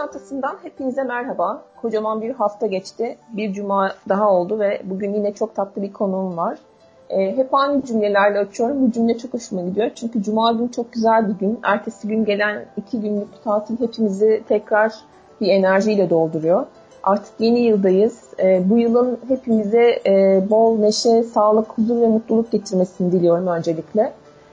Çantası'ndan hepinize merhaba. Kocaman bir hafta geçti. Bir cuma daha oldu ve bugün yine çok tatlı bir konuğum var. E, hep aynı cümlelerle açıyorum. Bu cümle çok hoşuma gidiyor. Çünkü cuma günü çok güzel bir gün. Ertesi gün gelen iki günlük tatil hepimizi tekrar bir enerjiyle dolduruyor. Artık yeni yıldayız. E, bu yılın hepimize e, bol neşe, sağlık, huzur ve mutluluk getirmesini diliyorum öncelikle.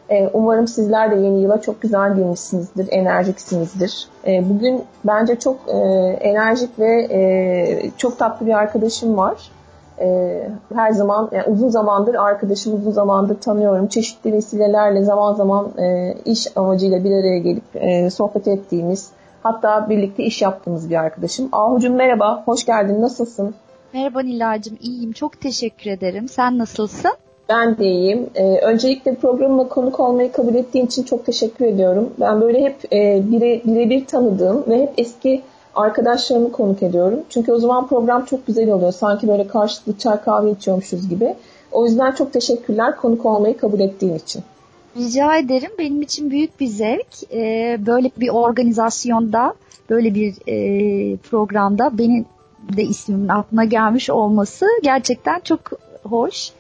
E, umarım sizler de yeni yıla çok güzel girmişsinizdir, enerjiksinizdir. E, bugün bence çok e, enerjik ve e, çok tatlı bir arkadaşım var. E, her zaman, yani uzun zamandır arkadaşım, uzun zamandır tanıyorum. Çeşitli vesilelerle zaman zaman e, iş amacıyla bir araya gelip e, sohbet ettiğimiz, hatta birlikte iş yaptığımız bir arkadaşım. Ahucum merhaba, hoş geldin, nasılsın? Merhaba Nilay'cığım, iyiyim. Çok teşekkür ederim. Sen nasılsın? Ben de iyiyim. Ee, öncelikle programıma konuk olmayı kabul ettiğin için çok teşekkür ediyorum. Ben böyle hep e, bire, birebir tanıdığım ve hep eski arkadaşlarımı konuk ediyorum. Çünkü o zaman program çok güzel oluyor. Sanki böyle karşılıklı çay kahve içiyormuşuz gibi. O yüzden çok teşekkürler konuk olmayı kabul ettiğin için. Rica ederim. Benim için büyük bir zevk. Ee, böyle bir organizasyonda, böyle bir e, programda benim de ismimin aklına gelmiş olması gerçekten çok hoş.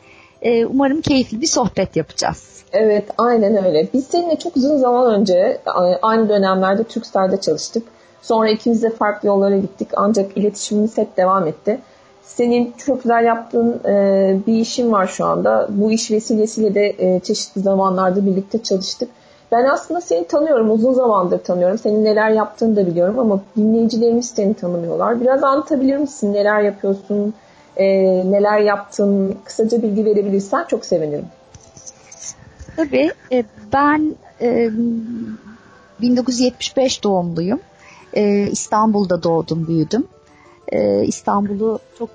Ee, umarım keyifli bir sohbet yapacağız. Evet, aynen öyle. Biz seninle çok uzun zaman önce aynı dönemlerde Türkcell'de çalıştık. Sonra ikimiz de farklı yollara gittik ancak iletişimimiz hep devam etti. Senin çok güzel yaptığın e, bir işin var şu anda. Bu iş vesilesiyle de e, çeşitli zamanlarda birlikte çalıştık. Ben aslında seni tanıyorum, uzun zamandır tanıyorum. Senin neler yaptığını da biliyorum ama dinleyicilerimiz seni tanımıyorlar. Biraz anlatabilir misin? Neler yapıyorsun? E, neler yaptın, kısaca bilgi verebilirsen çok sevinirim. Tabii. E, ben e, 1975 doğumluyum. E, İstanbul'da doğdum, büyüdüm. E, İstanbul'u çok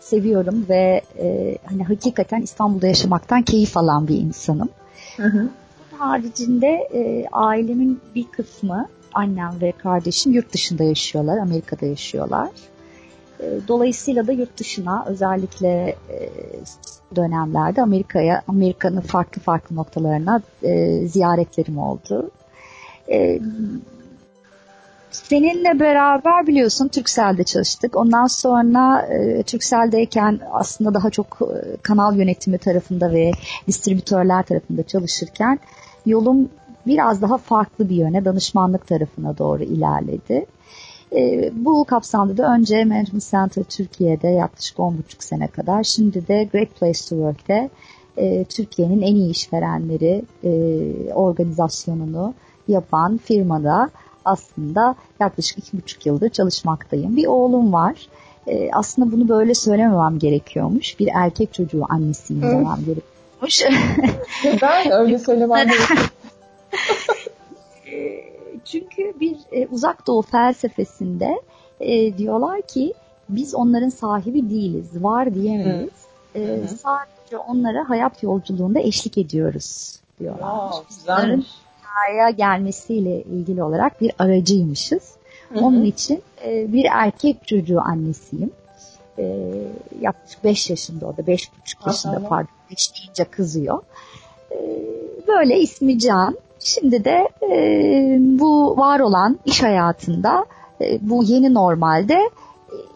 seviyorum ve e, hani hakikaten İstanbul'da yaşamaktan keyif alan bir insanım. Hı hı. Bunun haricinde e, ailemin bir kısmı annem ve kardeşim yurt dışında yaşıyorlar, Amerika'da yaşıyorlar. E, dolayısıyla da yurt dışına özellikle e, dönemlerde Amerika'ya, Amerika'nın farklı farklı noktalarına e, ziyaretlerim oldu. Seninle beraber biliyorsun Türkcell'de çalıştık. Ondan sonra e, Turkcell'deyken aslında daha çok kanal yönetimi tarafında ve distribütörler tarafında çalışırken yolum biraz daha farklı bir yöne danışmanlık tarafına doğru ilerledi. E, bu kapsamda da önce Management Center Türkiye'de yaklaşık 10,5 sene kadar, şimdi de Great Place to Work'te e, Türkiye'nin en iyi işverenleri e, organizasyonunu yapan firmada aslında yaklaşık iki buçuk yıldır çalışmaktayım. Bir oğlum var. E, aslında bunu böyle söylememem gerekiyormuş. Bir erkek çocuğu annesiyim demem gerekiyormuş. ben öyle söylemem gerekiyor. Çünkü bir e, uzak doğu felsefesinde e, diyorlar ki biz onların sahibi değiliz, var diyemeyiz. E, sadece onlara hayat yolculuğunda eşlik ediyoruz diyorlar. Onların dünyaya gelmesiyle ilgili olarak bir aracıymışız. Hı-hı. Onun için e, bir erkek çocuğu annesiyim. E, yaklaşık 5 yaşında o da 5,5 yaşında pardon 5 deyince kızıyor. E, böyle ismi Can. Şimdi de e, bu var olan iş hayatında e, bu yeni normalde e,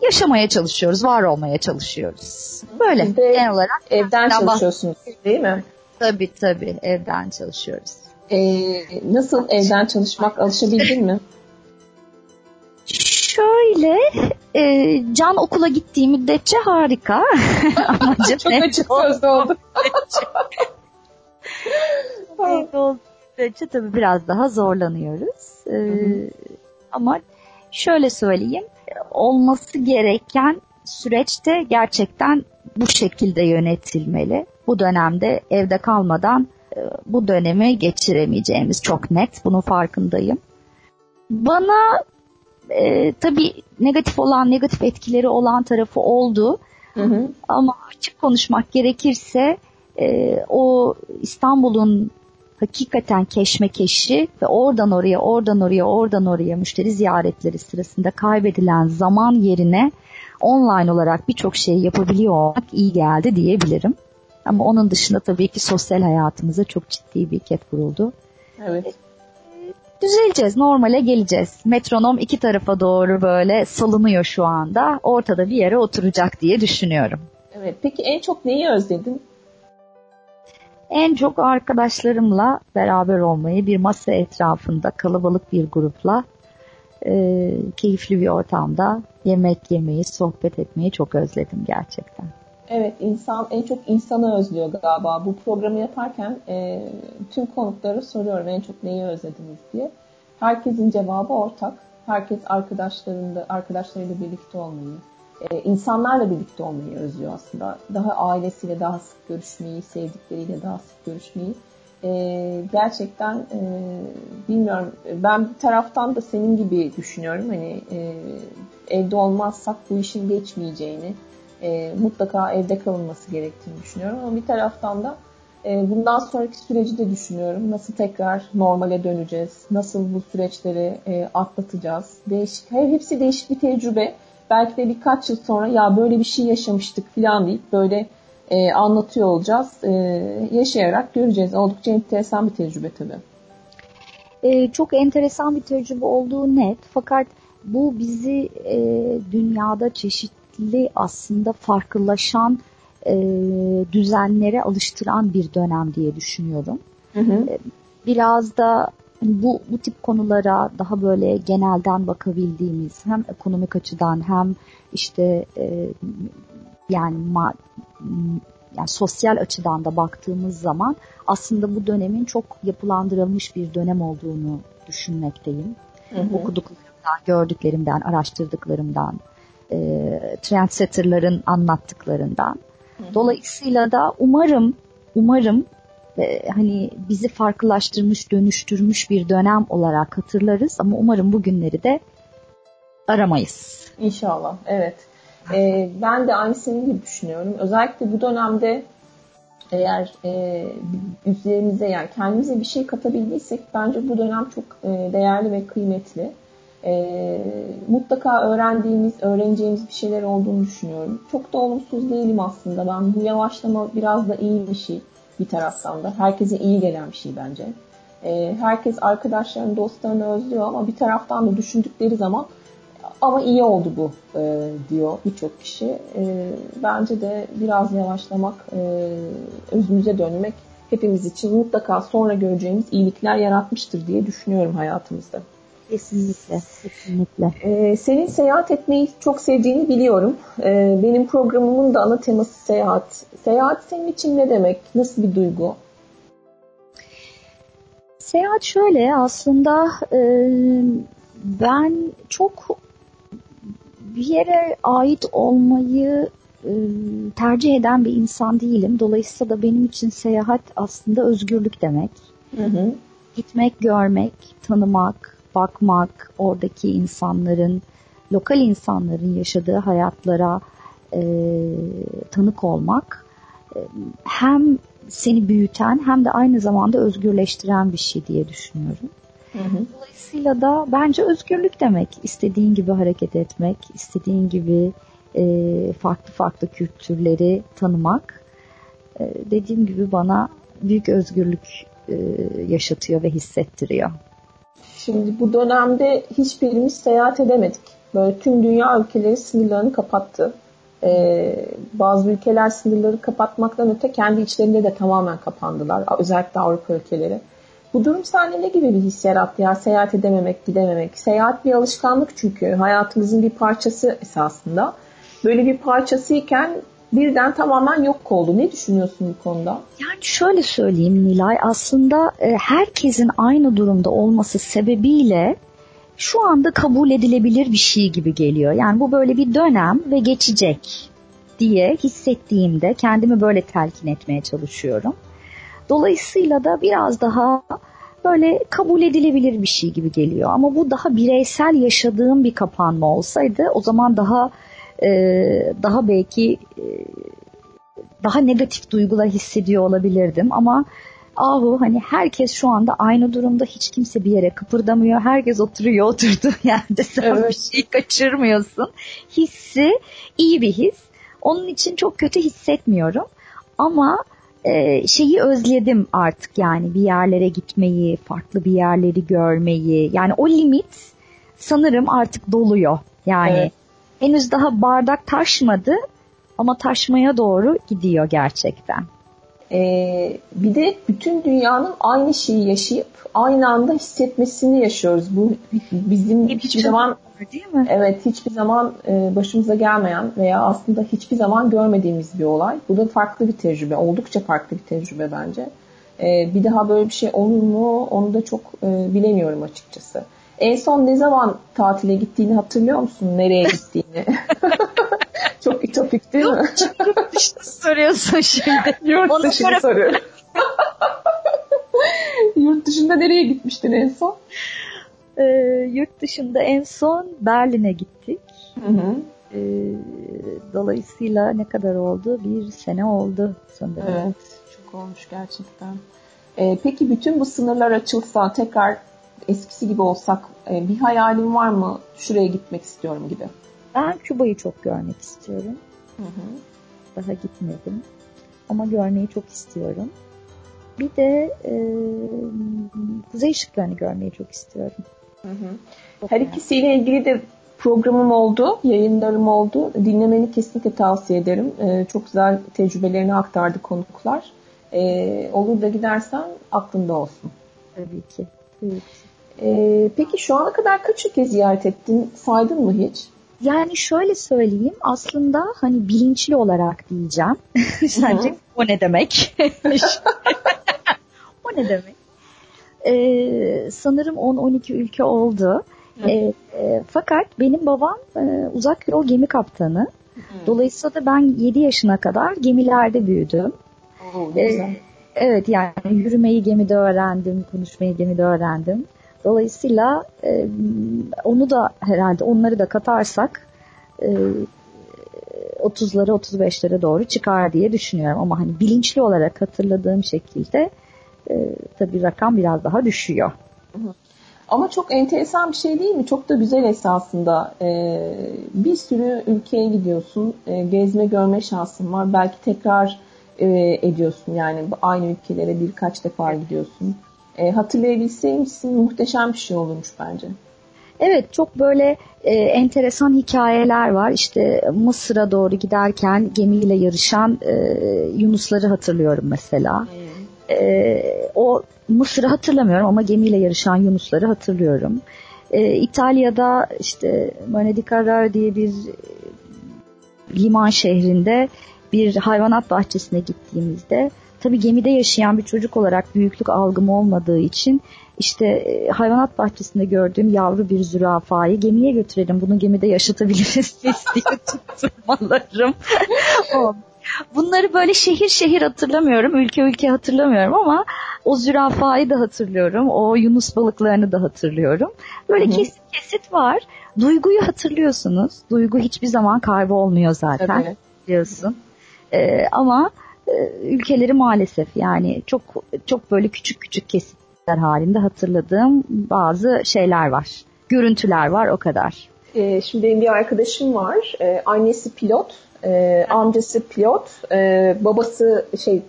yaşamaya çalışıyoruz, var olmaya çalışıyoruz. Böyle Siz de genel olarak. Evden çalışıyorsunuz değil mi? Tabii tabii evden çalışıyoruz. Ee, nasıl evden çalışmak alışabildin mi? Şöyle, e, Can okula gittiği müddetçe harika. Amacım Çok açık sözlü oldu. oldu sürece tabii biraz daha zorlanıyoruz. Ee, ama şöyle söyleyeyim, olması gereken süreçte gerçekten bu şekilde yönetilmeli. Bu dönemde evde kalmadan e, bu dönemi geçiremeyeceğimiz çok net. Bunun farkındayım. Bana e, tabii negatif olan, negatif etkileri olan tarafı oldu. Hı hı. Ama açık konuşmak gerekirse e, o İstanbul'un hakikaten keşmekeşi ve oradan oraya, oradan oraya, oradan oraya müşteri ziyaretleri sırasında kaybedilen zaman yerine online olarak birçok şey yapabiliyor olmak iyi geldi diyebilirim. Ama onun dışında tabii ki sosyal hayatımıza çok ciddi bir ket vuruldu. Evet. düzeleceğiz, normale geleceğiz. Metronom iki tarafa doğru böyle salınıyor şu anda. Ortada bir yere oturacak diye düşünüyorum. Evet, peki en çok neyi özledin? En çok arkadaşlarımla beraber olmayı, bir masa etrafında kalabalık bir grupla e, keyifli bir ortamda yemek yemeyi, sohbet etmeyi çok özledim gerçekten. Evet, insan en çok insanı özlüyor galiba. Bu programı yaparken e, tüm konukları soruyorum en çok neyi özlediniz diye. Herkesin cevabı ortak. Herkes arkadaşlarında arkadaşlarıyla birlikte olmayı, e, insanlarla birlikte olmayı özlüyor aslında. Daha ailesiyle daha sık görüşmeyi, sevdikleriyle daha sık görüşmeyi. E, gerçekten e, bilmiyorum. Ben bir taraftan da senin gibi düşünüyorum. Hani e, evde olmazsak bu işin geçmeyeceğini, e, mutlaka evde kalınması gerektiğini düşünüyorum. Ama bir taraftan da bundan sonraki süreci de düşünüyorum. Nasıl tekrar normale döneceğiz? Nasıl bu süreçleri atlatacağız? Değişik, hepsi değişik bir tecrübe. Belki de birkaç yıl sonra ya böyle bir şey yaşamıştık falan deyip böyle e, anlatıyor olacağız. E, yaşayarak göreceğiz. Oldukça enteresan bir tecrübe tabii. E, çok enteresan bir tecrübe olduğu net. Fakat bu bizi e, dünyada çeşitli aslında farklılaşan e, düzenlere alıştıran bir dönem diye düşünüyorum. Hı hı. E, biraz da bu, bu tip konulara daha böyle genelden bakabildiğimiz hem ekonomik açıdan hem işte e, yani ma, yani sosyal açıdan da baktığımız zaman aslında bu dönemin çok yapılandırılmış bir dönem olduğunu düşünmekteyim. Hı hı. Okuduklarımdan, gördüklerimden, araştırdıklarımdan, e, trendsetterların anlattıklarından. Hı hı. Dolayısıyla da umarım, umarım e, hani bizi farklılaştırmış, dönüştürmüş bir dönem olarak hatırlarız ama umarım bu günleri de aramayız. İnşallah, evet. E, ben de aynı senin gibi düşünüyorum. Özellikle bu dönemde eğer e, üzerimize yani kendimize bir şey katabildiysek bence bu dönem çok e, değerli ve kıymetli. E, mutlaka öğrendiğimiz, öğreneceğimiz bir şeyler olduğunu düşünüyorum. Çok da olumsuz değilim aslında. Ben bu yavaşlama biraz da iyi bir şey bir taraftan da. Herkese iyi gelen bir şey bence. E, herkes arkadaşlarını, dostlarını özlüyor ama bir taraftan da düşündükleri zaman ama iyi oldu bu e, diyor birçok kişi. E, bence de biraz yavaşlamak, e, özümüze dönmek hepimiz için mutlaka sonra göreceğimiz iyilikler yaratmıştır diye düşünüyorum hayatımızda. Kesinlikle, kesinlikle. Ee, senin seyahat etmeyi çok sevdiğini biliyorum. Ee, benim programımın da ana teması seyahat. Seyahat senin için ne demek? Nasıl bir duygu? Seyahat şöyle aslında e, ben çok bir yere ait olmayı e, tercih eden bir insan değilim. Dolayısıyla da benim için seyahat aslında özgürlük demek. Hı hı. Gitmek, görmek, tanımak, bakmak, oradaki insanların, lokal insanların yaşadığı hayatlara e, tanık olmak e, hem seni büyüten hem de aynı zamanda özgürleştiren bir şey diye düşünüyorum. Hı hı. Dolayısıyla da bence özgürlük demek. istediğin gibi hareket etmek, istediğin gibi e, farklı farklı kültürleri tanımak. E, dediğim gibi bana büyük özgürlük e, yaşatıyor ve hissettiriyor. Şimdi bu dönemde hiçbirimiz seyahat edemedik. Böyle tüm dünya ülkeleri sınırlarını kapattı. Ee, bazı ülkeler sınırları kapatmaktan öte kendi içlerinde de tamamen kapandılar. Özellikle Avrupa ülkeleri. Bu durum sende ne gibi bir his yarattı ya? Seyahat edememek, gidememek. Seyahat bir alışkanlık çünkü. Hayatımızın bir parçası esasında. Böyle bir parçasıyken birden tamamen yok oldu. Ne düşünüyorsun bu konuda? Yani şöyle söyleyeyim Nilay. Aslında e, herkesin aynı durumda olması sebebiyle şu anda kabul edilebilir bir şey gibi geliyor. Yani bu böyle bir dönem ve geçecek diye hissettiğimde kendimi böyle telkin etmeye çalışıyorum. Dolayısıyla da biraz daha böyle kabul edilebilir bir şey gibi geliyor. Ama bu daha bireysel yaşadığım bir kapanma olsaydı o zaman daha e, daha belki e, daha negatif duygular hissediyor olabilirdim. Ama ahu hani herkes şu anda aynı durumda hiç kimse bir yere kıpırdamıyor. Herkes oturuyor oturdu yerde sen evet. bir şey kaçırmıyorsun. Hissi iyi bir his. Onun için çok kötü hissetmiyorum. Ama e, şeyi özledim artık yani bir yerlere gitmeyi, farklı bir yerleri görmeyi. Yani o limit sanırım artık doluyor. Yani evet. Henüz daha bardak taşmadı ama taşmaya doğru gidiyor gerçekten. Ee, bir de bütün dünyanın aynı şeyi yaşayıp aynı anda hissetmesini yaşıyoruz. Bu bizim hiçbir şey zaman değil mi? Evet, hiçbir zaman e, başımıza gelmeyen veya aslında hiçbir zaman görmediğimiz bir olay. Bu da farklı bir tecrübe, oldukça farklı bir tecrübe bence. E, bir daha böyle bir şey olur mu? Onu da çok e, bilemiyorum açıkçası. En son ne zaman tatile gittiğini hatırlıyor musun? Nereye gittiğini? Çok ütopik değil mi? Yurt dışını soruyorsun şimdi. Yurt dışını sonra... soruyorum. Yurt dışında nereye gitmiştin en son? Ee, yurt dışında en son Berlin'e gittik. Hı hı. Ee, dolayısıyla ne kadar oldu? Bir sene oldu sanırım. Evet, çok olmuş gerçekten. Ee, peki bütün bu sınırlar açılsa tekrar eskisi gibi olsak e, bir hayalin var mı? Şuraya gitmek istiyorum gibi. Ben Küba'yı çok görmek istiyorum. Hı hı. Daha gitmedim. Ama görmeyi çok istiyorum. Bir de e, kuzey ışıklarını görmeyi çok istiyorum. Hı hı. Her ikisiyle ilgili de programım oldu, yayınlarım oldu. Dinlemeni kesinlikle tavsiye ederim. Ee, çok güzel tecrübelerini aktardı konuklar. Ee, olur da gidersen aklında olsun. Tabii ki. Ki. Ee, peki şu ana kadar kaç ülke ziyaret ettin? Saydın mı hiç? Yani şöyle söyleyeyim aslında hani bilinçli olarak diyeceğim. Sence o ne demek? o ne demek? Ee, sanırım 10-12 ülke oldu. E, e, fakat benim babam e, uzak yol gemi kaptanı. Hı. Dolayısıyla da ben 7 yaşına kadar gemilerde büyüdüm. Oo, e, evet yani yürümeyi gemide öğrendim, konuşmayı gemide öğrendim. Dolayısıyla e, onu da herhalde onları da katarsak e, 30'lara 35'lere doğru çıkar diye düşünüyorum. Ama hani bilinçli olarak hatırladığım şekilde e, tabii rakam biraz daha düşüyor. Ama çok enteresan bir şey değil mi? Çok da güzel esasında. Ee, bir sürü ülkeye gidiyorsun. E, gezme görme şansın var. Belki tekrar e, ediyorsun. Yani aynı ülkelere birkaç defa gidiyorsun e, hatırlayabilseymişsin muhteşem bir şey olurmuş bence. Evet çok böyle e, enteresan hikayeler var. İşte Mısır'a doğru giderken gemiyle yarışan e, Yunusları hatırlıyorum mesela. Hmm. E, o Mısır'ı hatırlamıyorum ama gemiyle yarışan Yunusları hatırlıyorum. E, İtalya'da işte Manedicarar diye bir liman şehrinde bir hayvanat bahçesine gittiğimizde Tabii gemide yaşayan bir çocuk olarak büyüklük algım olmadığı için işte e, hayvanat bahçesinde gördüğüm yavru bir zürafayı gemiye götürelim bunu gemide yaşatabiliriz diye tutturmalarım. Bunları böyle şehir şehir hatırlamıyorum, ülke ülke hatırlamıyorum ama o zürafayı da hatırlıyorum, o yunus balıklarını da hatırlıyorum. Böyle Hı-hı. kesit kesit var. Duyguyu hatırlıyorsunuz. Duygu hiçbir zaman kaybolmuyor zaten. Tabii. Biliyorsun. Ee, ama e, ülkeleri maalesef yani çok çok böyle küçük küçük kesitler halinde hatırladığım bazı şeyler var. Görüntüler var o kadar. Ee, şimdi benim bir arkadaşım var. Ee, annesi pilot, e, amcası pilot, e, babası şey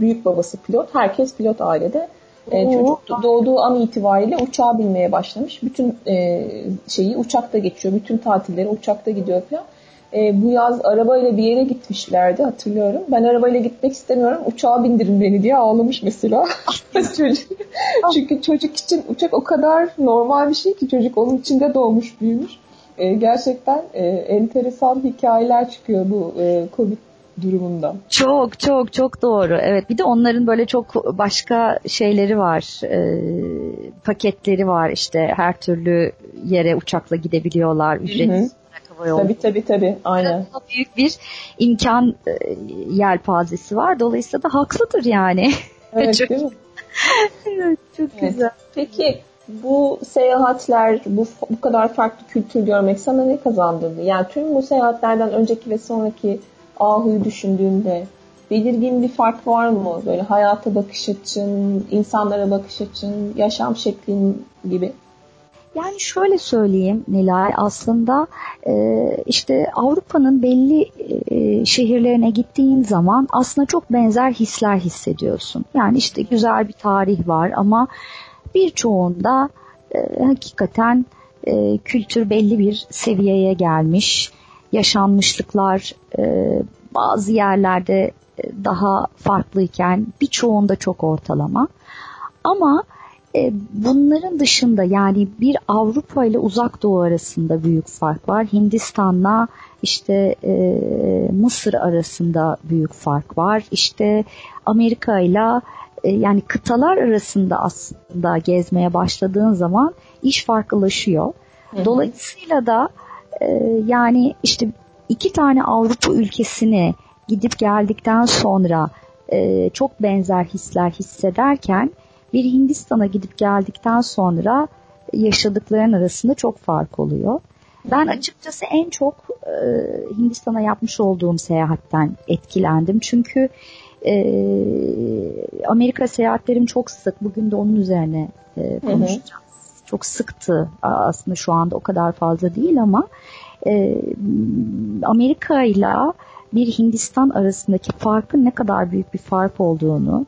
büyük babası pilot. Herkes pilot ailede. E, çocuk doğduğu an itibariyle uçağa binmeye başlamış. Bütün e, şeyi uçakta geçiyor. Bütün tatilleri uçakta gidiyor falan e, bu yaz arabayla bir yere gitmişlerdi hatırlıyorum. Ben arabayla gitmek istemiyorum uçağa bindirin beni diye ağlamış mesela. Çünkü çocuk için uçak o kadar normal bir şey ki çocuk onun içinde doğmuş büyümüş. E, gerçekten e, enteresan hikayeler çıkıyor bu e, Covid durumundan. Çok çok çok doğru. Evet bir de onların böyle çok başka şeyleri var. E, paketleri var işte her türlü yere uçakla gidebiliyorlar. Ücretsiz hava yolu. Tabii tabii tabii. Aynen. Daha büyük bir imkan e, yelpazesi var. Dolayısıyla da haklıdır yani. Evet çok, değil mi? evet çok evet. güzel. Peki bu seyahatler, bu, bu kadar farklı kültür görmek sana ne kazandırdı? Yani tüm bu seyahatlerden önceki ve sonraki Ahu'yu düşündüğünde belirgin bir fark var mı? Böyle hayata bakış açın, insanlara bakış açın, yaşam şeklin gibi. Yani şöyle söyleyeyim Nilay aslında e, işte Avrupa'nın belli e, şehirlerine gittiğin zaman aslında çok benzer hisler hissediyorsun. Yani işte güzel bir tarih var ama birçoğunda e, hakikaten e, kültür belli bir seviyeye gelmiş. Yaşanmışlıklar e, bazı yerlerde e, daha farklıyken birçoğunda çok ortalama. Ama bunların dışında yani bir Avrupa ile Uzak Doğu arasında büyük fark var. Hindistan'la işte e, Mısır arasında büyük fark var. İşte Amerika ile e, yani kıtalar arasında aslında gezmeye başladığın zaman iş farklılaşıyor. Dolayısıyla da e, yani işte iki tane Avrupa ülkesini gidip geldikten sonra e, çok benzer hisler hissederken bir Hindistan'a gidip geldikten sonra yaşadıkların arasında çok fark oluyor. Ben açıkçası en çok e, Hindistan'a yapmış olduğum seyahatten etkilendim. Çünkü e, Amerika seyahatlerim çok sık. Bugün de onun üzerine e, konuşacağız. Hı hı. Çok sıktı aslında şu anda o kadar fazla değil ama e, Amerika ile bir Hindistan arasındaki farkın ne kadar büyük bir fark olduğunu,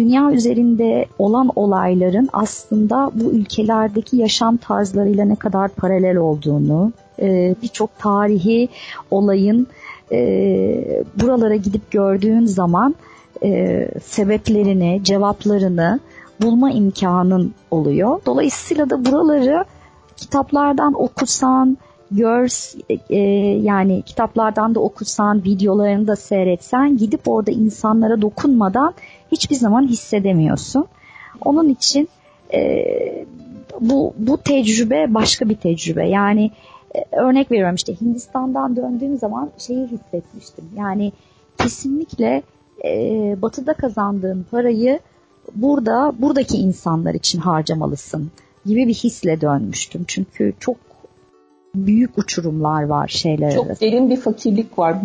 dünya üzerinde olan olayların aslında bu ülkelerdeki yaşam tarzlarıyla ne kadar paralel olduğunu, e, birçok tarihi olayın e, buralara gidip gördüğün zaman e, sebeplerini, cevaplarını bulma imkanın oluyor. Dolayısıyla da buraları kitaplardan okusan, gör e, yani kitaplardan da okusan, videolarını da seyretsen gidip orada insanlara dokunmadan hiçbir zaman hissedemiyorsun. Onun için e, bu bu tecrübe başka bir tecrübe. Yani e, örnek veriyorum işte Hindistan'dan döndüğüm zaman şeyi hissetmiştim. Yani kesinlikle e, batıda kazandığın parayı burada buradaki insanlar için harcamalısın gibi bir hisle dönmüştüm. Çünkü çok büyük uçurumlar var şeyler Çok arasında. derin bir fakirlik var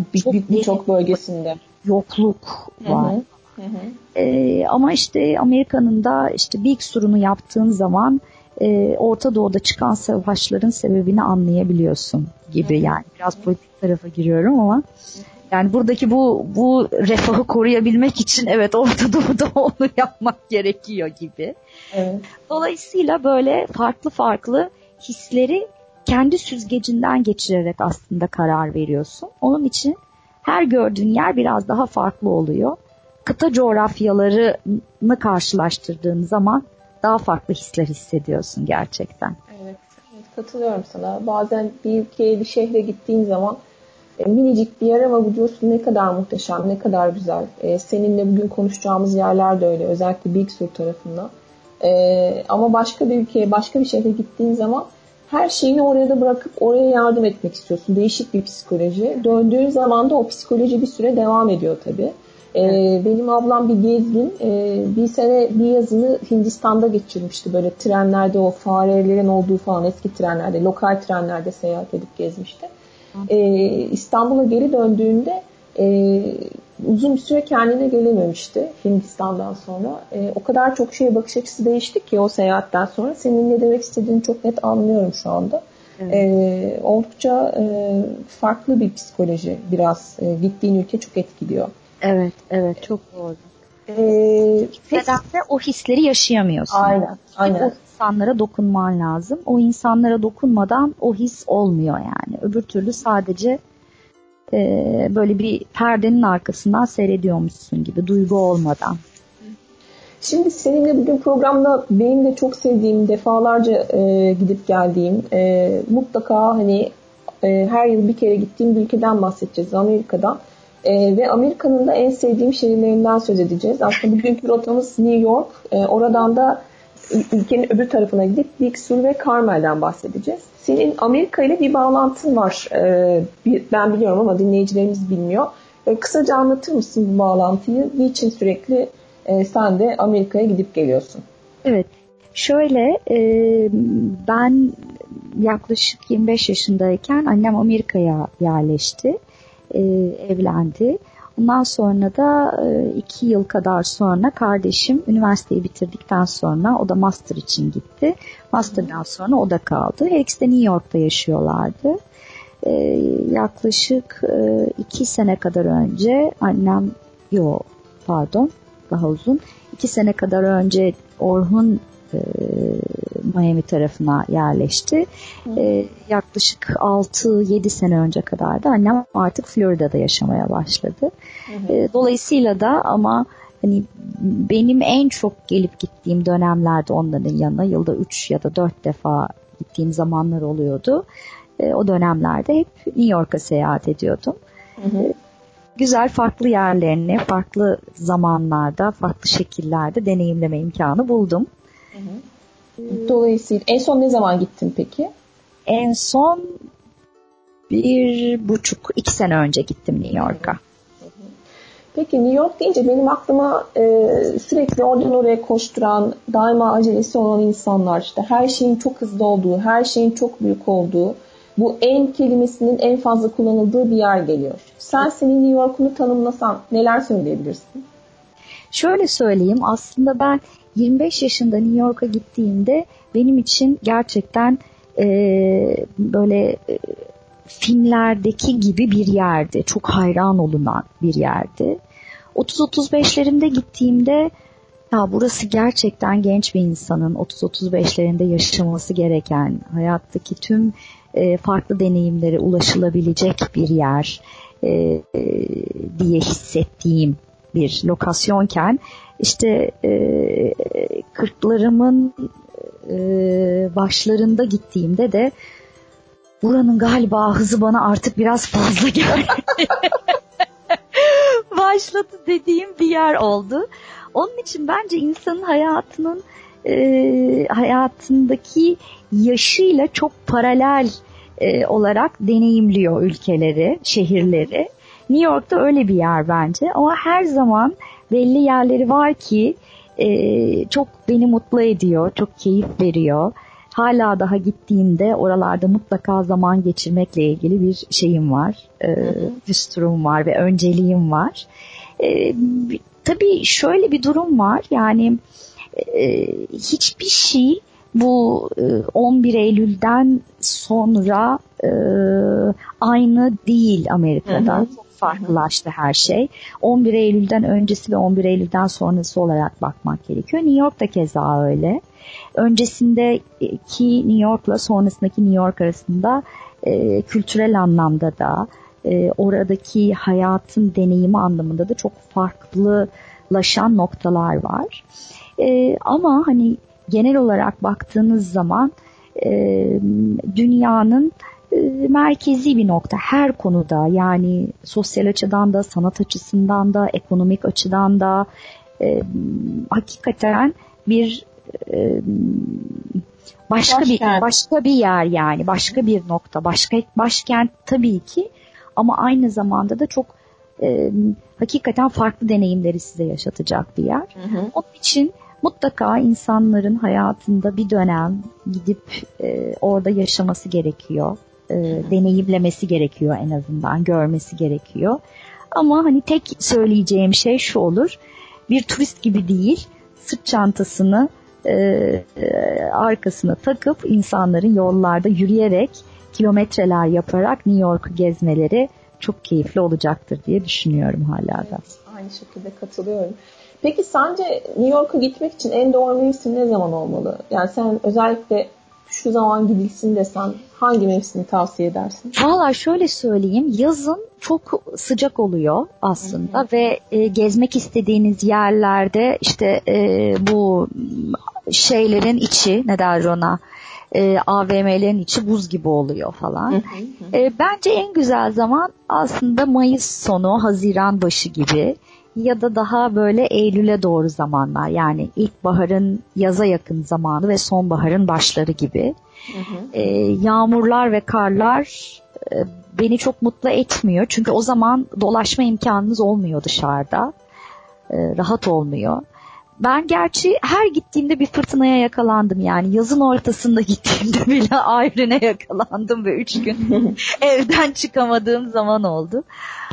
birçok bölgesinde. Yokluk var. Hı hı. Hı hı. Ee, ama işte Amerika'nın da işte Big Sur'unu yaptığın zaman e, Orta Doğu'da çıkan savaşların sebebini anlayabiliyorsun gibi yani biraz politik tarafa giriyorum ama yani buradaki bu bu refahı koruyabilmek için evet Orta Doğu'da onu yapmak gerekiyor gibi. Evet. Dolayısıyla böyle farklı farklı hisleri kendi süzgecinden geçirerek aslında karar veriyorsun. Onun için her gördüğün yer biraz daha farklı oluyor. Kıta coğrafyalarını karşılaştırdığın zaman daha farklı hisler hissediyorsun gerçekten. Evet, evet katılıyorum sana. Bazen bir ülkeye bir şehre gittiğin zaman e, minicik bir yer ama bu diyorsun ne kadar muhteşem, ne kadar güzel. E, seninle bugün konuşacağımız yerler de öyle. Özellikle Big Sur tarafında. E, ama başka bir ülkeye, başka bir şehre gittiğin zaman her şeyini oraya da bırakıp oraya yardım etmek istiyorsun. Değişik bir psikoloji. Döndüğün zaman da o psikoloji bir süre devam ediyor tabii. Ee, benim ablam bir gezgin. Ee, bir sene bir yazını Hindistan'da geçirmişti. Böyle trenlerde o farelerin olduğu falan eski trenlerde, lokal trenlerde seyahat edip gezmişti. Ee, İstanbul'a geri döndüğünde uzun bir süre kendine gelememişti Hindistan'dan sonra. E, o kadar çok şeye bakış açısı değişti ki o seyahatten sonra. Senin ne demek istediğini çok net anlıyorum şu anda. Evet. E, oldukça e, farklı bir psikoloji biraz e, gittiğin ülke çok etkiliyor. Evet, evet çok doğru. Ee, Nedense o hisleri yaşayamıyorsun. Aynen, aynen. O insanlara dokunman lazım. O insanlara dokunmadan o his olmuyor yani. Öbür türlü sadece e, böyle bir perdenin arkasından seyrediyormuşsun gibi duygu olmadan. Şimdi seninle bugün programda benim de çok sevdiğim defalarca e, gidip geldiğim e, mutlaka hani e, her yıl bir kere gittiğim bir ülkeden bahsedeceğiz Amerika'dan. E, ve Amerika'nın da en sevdiğim şehirlerinden söz edeceğiz. Aslında bugünkü rotamız New York. E, oradan da ülkenin öbür tarafına gidip Big Sur ve Carmel'den bahsedeceğiz. Senin Amerika ile bir bağlantın var. E, ben biliyorum ama dinleyicilerimiz bilmiyor. E, kısaca anlatır mısın bu bağlantıyı? Niçin sürekli e, sen de Amerika'ya gidip geliyorsun? Evet. Şöyle e, ben yaklaşık 25 yaşındayken annem Amerika'ya yerleşti e, evlendi. Bundan sonra da e, iki yıl kadar sonra kardeşim üniversiteyi bitirdikten sonra o da master için gitti. Master'dan sonra o da kaldı. Her ikisi de New York'ta yaşıyorlardı. E, yaklaşık e, iki sene kadar önce annem, yo pardon daha uzun, iki sene kadar önce Orhun e, Miami tarafına yerleşti. E, yaklaşık 6-7 sene önce kadar da annem artık Florida'da yaşamaya başladı. E, dolayısıyla da ama hani benim en çok gelip gittiğim dönemlerde onların yanına yılda 3 ya da 4 defa gittiğim zamanlar oluyordu. E, o dönemlerde hep New York'a seyahat ediyordum. Hı hı. Güzel farklı yerlerini farklı zamanlarda, farklı şekillerde deneyimleme imkanı buldum. Hı hı. Dolayısıyla en son ne zaman gittin peki? En son bir buçuk, iki sene önce gittim New York'a. Peki New York deyince benim aklıma e, sürekli oradan oraya koşturan, daima acelesi olan insanlar, işte her şeyin çok hızlı olduğu, her şeyin çok büyük olduğu, bu en kelimesinin en fazla kullanıldığı bir yer geliyor. Sen senin New York'unu tanımlasan neler söyleyebilirsin? Şöyle söyleyeyim aslında ben 25 yaşında New York'a gittiğimde benim için gerçekten e, böyle e, filmlerdeki gibi bir yerdi. Çok hayran olunan bir yerdi. 30-35'lerimde gittiğimde ya burası gerçekten genç bir insanın 30-35'lerinde yaşaması gereken, hayattaki tüm e, farklı deneyimlere ulaşılabilecek bir yer e, e, diye hissettiğim bir lokasyonken işte e, kırklarımın e, başlarında gittiğimde de buranın galiba hızı bana artık biraz fazla geldi. Başladı dediğim bir yer oldu. Onun için bence insanın hayatının e, hayatındaki yaşıyla çok paralel e, olarak deneyimliyor ülkeleri, şehirleri. New York'ta öyle bir yer bence ama her zaman belli yerleri var ki e, çok beni mutlu ediyor, çok keyif veriyor. Hala daha gittiğimde oralarda mutlaka zaman geçirmekle ilgili bir şeyim var, e, düsturum var ve önceliğim var. E, tabii şöyle bir durum var yani e, hiçbir şey bu 11 e, Eylül'den sonra e, aynı değil Amerika'da. Hı hı farklılaştı her şey. 11 Eylül'den öncesi ve 11 Eylül'den sonrası olarak bakmak gerekiyor. New York da keza öyle. Öncesindeki New York'la sonrasındaki New York arasında e, kültürel anlamda da e, oradaki hayatın deneyimi anlamında da çok farklılaşan noktalar var. E, ama hani genel olarak baktığınız zaman e, dünyanın merkezi bir nokta her konuda yani sosyal açıdan da sanat açısından da ekonomik açıdan da e, hakikaten bir e, başka başkent. bir başka bir yer yani başka bir nokta başka başkent tabii ki ama aynı zamanda da çok e, hakikaten farklı deneyimleri size yaşatacak bir yer. Hı hı. Onun için mutlaka insanların hayatında bir dönem gidip e, orada yaşaması gerekiyor e, deneyimlemesi gerekiyor en azından, görmesi gerekiyor. Ama hani tek söyleyeceğim şey şu olur, bir turist gibi değil, sırt çantasını e, e, arkasına takıp insanların yollarda yürüyerek, kilometreler yaparak New York'u gezmeleri çok keyifli olacaktır diye düşünüyorum hala da. Aynı şekilde katılıyorum. Peki sence New York'a gitmek için en doğru mevsim ne zaman olmalı? Yani sen özellikle şu zaman gidilsin desen hangi mevsimi tavsiye edersin? Valla şöyle söyleyeyim yazın çok sıcak oluyor aslında Hı-hı. ve e, gezmek istediğiniz yerlerde işte e, bu şeylerin içi ne der ona e, AVM'lerin içi buz gibi oluyor falan. Hı hı. E, bence en güzel zaman aslında Mayıs sonu, Haziran başı gibi ya da daha böyle Eylül'e doğru zamanlar yani ilkbaharın yaza yakın zamanı ve sonbaharın başları gibi. Hı hı. E, yağmurlar ve karlar e, beni çok mutlu etmiyor çünkü o zaman dolaşma imkanınız olmuyor dışarıda. E, rahat olmuyor. Ben gerçi her gittiğimde bir fırtınaya yakalandım yani yazın ortasında gittiğimde bile ayrına yakalandım ve üç gün evden çıkamadığım zaman oldu.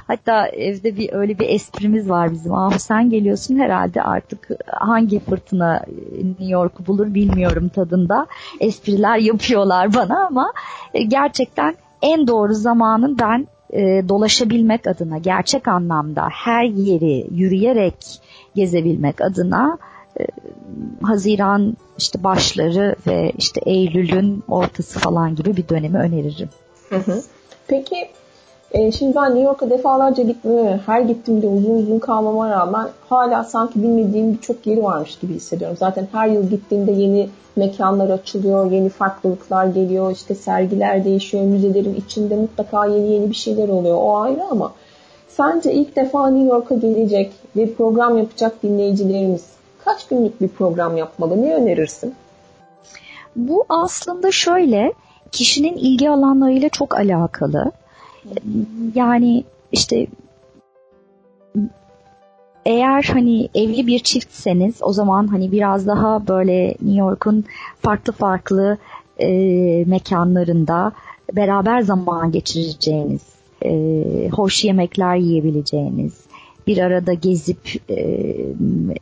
Hatta evde bir öyle bir esprimiz var bizim. Ah sen geliyorsun herhalde artık hangi fırtına New York'u bulur bilmiyorum tadında. Espriler yapıyorlar bana ama e, gerçekten en doğru zamanın ben e, dolaşabilmek adına gerçek anlamda her yeri yürüyerek gezebilmek adına e, Haziran işte başları ve işte Eylül'ün ortası falan gibi bir dönemi öneririm. Hı hı. Peki e, şimdi ben New York'a defalarca gittim ve her gittiğimde uzun uzun kalmama rağmen hala sanki bilmediğim birçok yeri varmış gibi hissediyorum. Zaten her yıl gittiğimde yeni mekanlar açılıyor, yeni farklılıklar geliyor, işte sergiler değişiyor, müzelerin içinde mutlaka yeni yeni bir şeyler oluyor. O ayrı ama sence ilk defa New York'a gelecek ve program yapacak dinleyicilerimiz kaç günlük bir program yapmalı? Ne önerirsin? Bu aslında şöyle, kişinin ilgi alanlarıyla çok alakalı. Yani işte eğer hani evli bir çiftseniz o zaman hani biraz daha böyle New York'un farklı farklı e, mekanlarında beraber zaman geçireceğiniz, e, hoş yemekler yiyebileceğiniz, bir arada gezip e,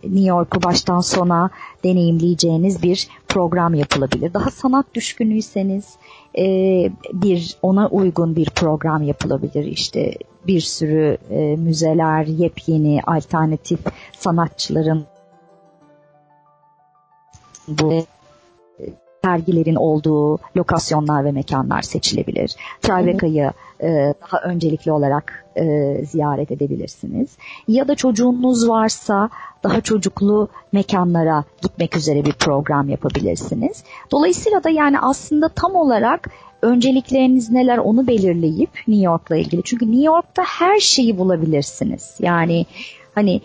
New York'u baştan sona deneyimleyeceğiniz bir program yapılabilir. Daha sanat düşkünüyseniz e, bir ona uygun bir program yapılabilir. İşte bir sürü e, müzeler, yepyeni alternatif sanatçıların bu sergilerin olduğu lokasyonlar ve mekanlar seçilebilir. Tribeca'yı e, daha öncelikli olarak e, ziyaret edebilirsiniz. Ya da çocuğunuz varsa daha çocuklu mekanlara gitmek üzere bir program yapabilirsiniz. Dolayısıyla da yani aslında tam olarak öncelikleriniz neler onu belirleyip New York'la ilgili. Çünkü New York'ta her şeyi bulabilirsiniz. Yani hani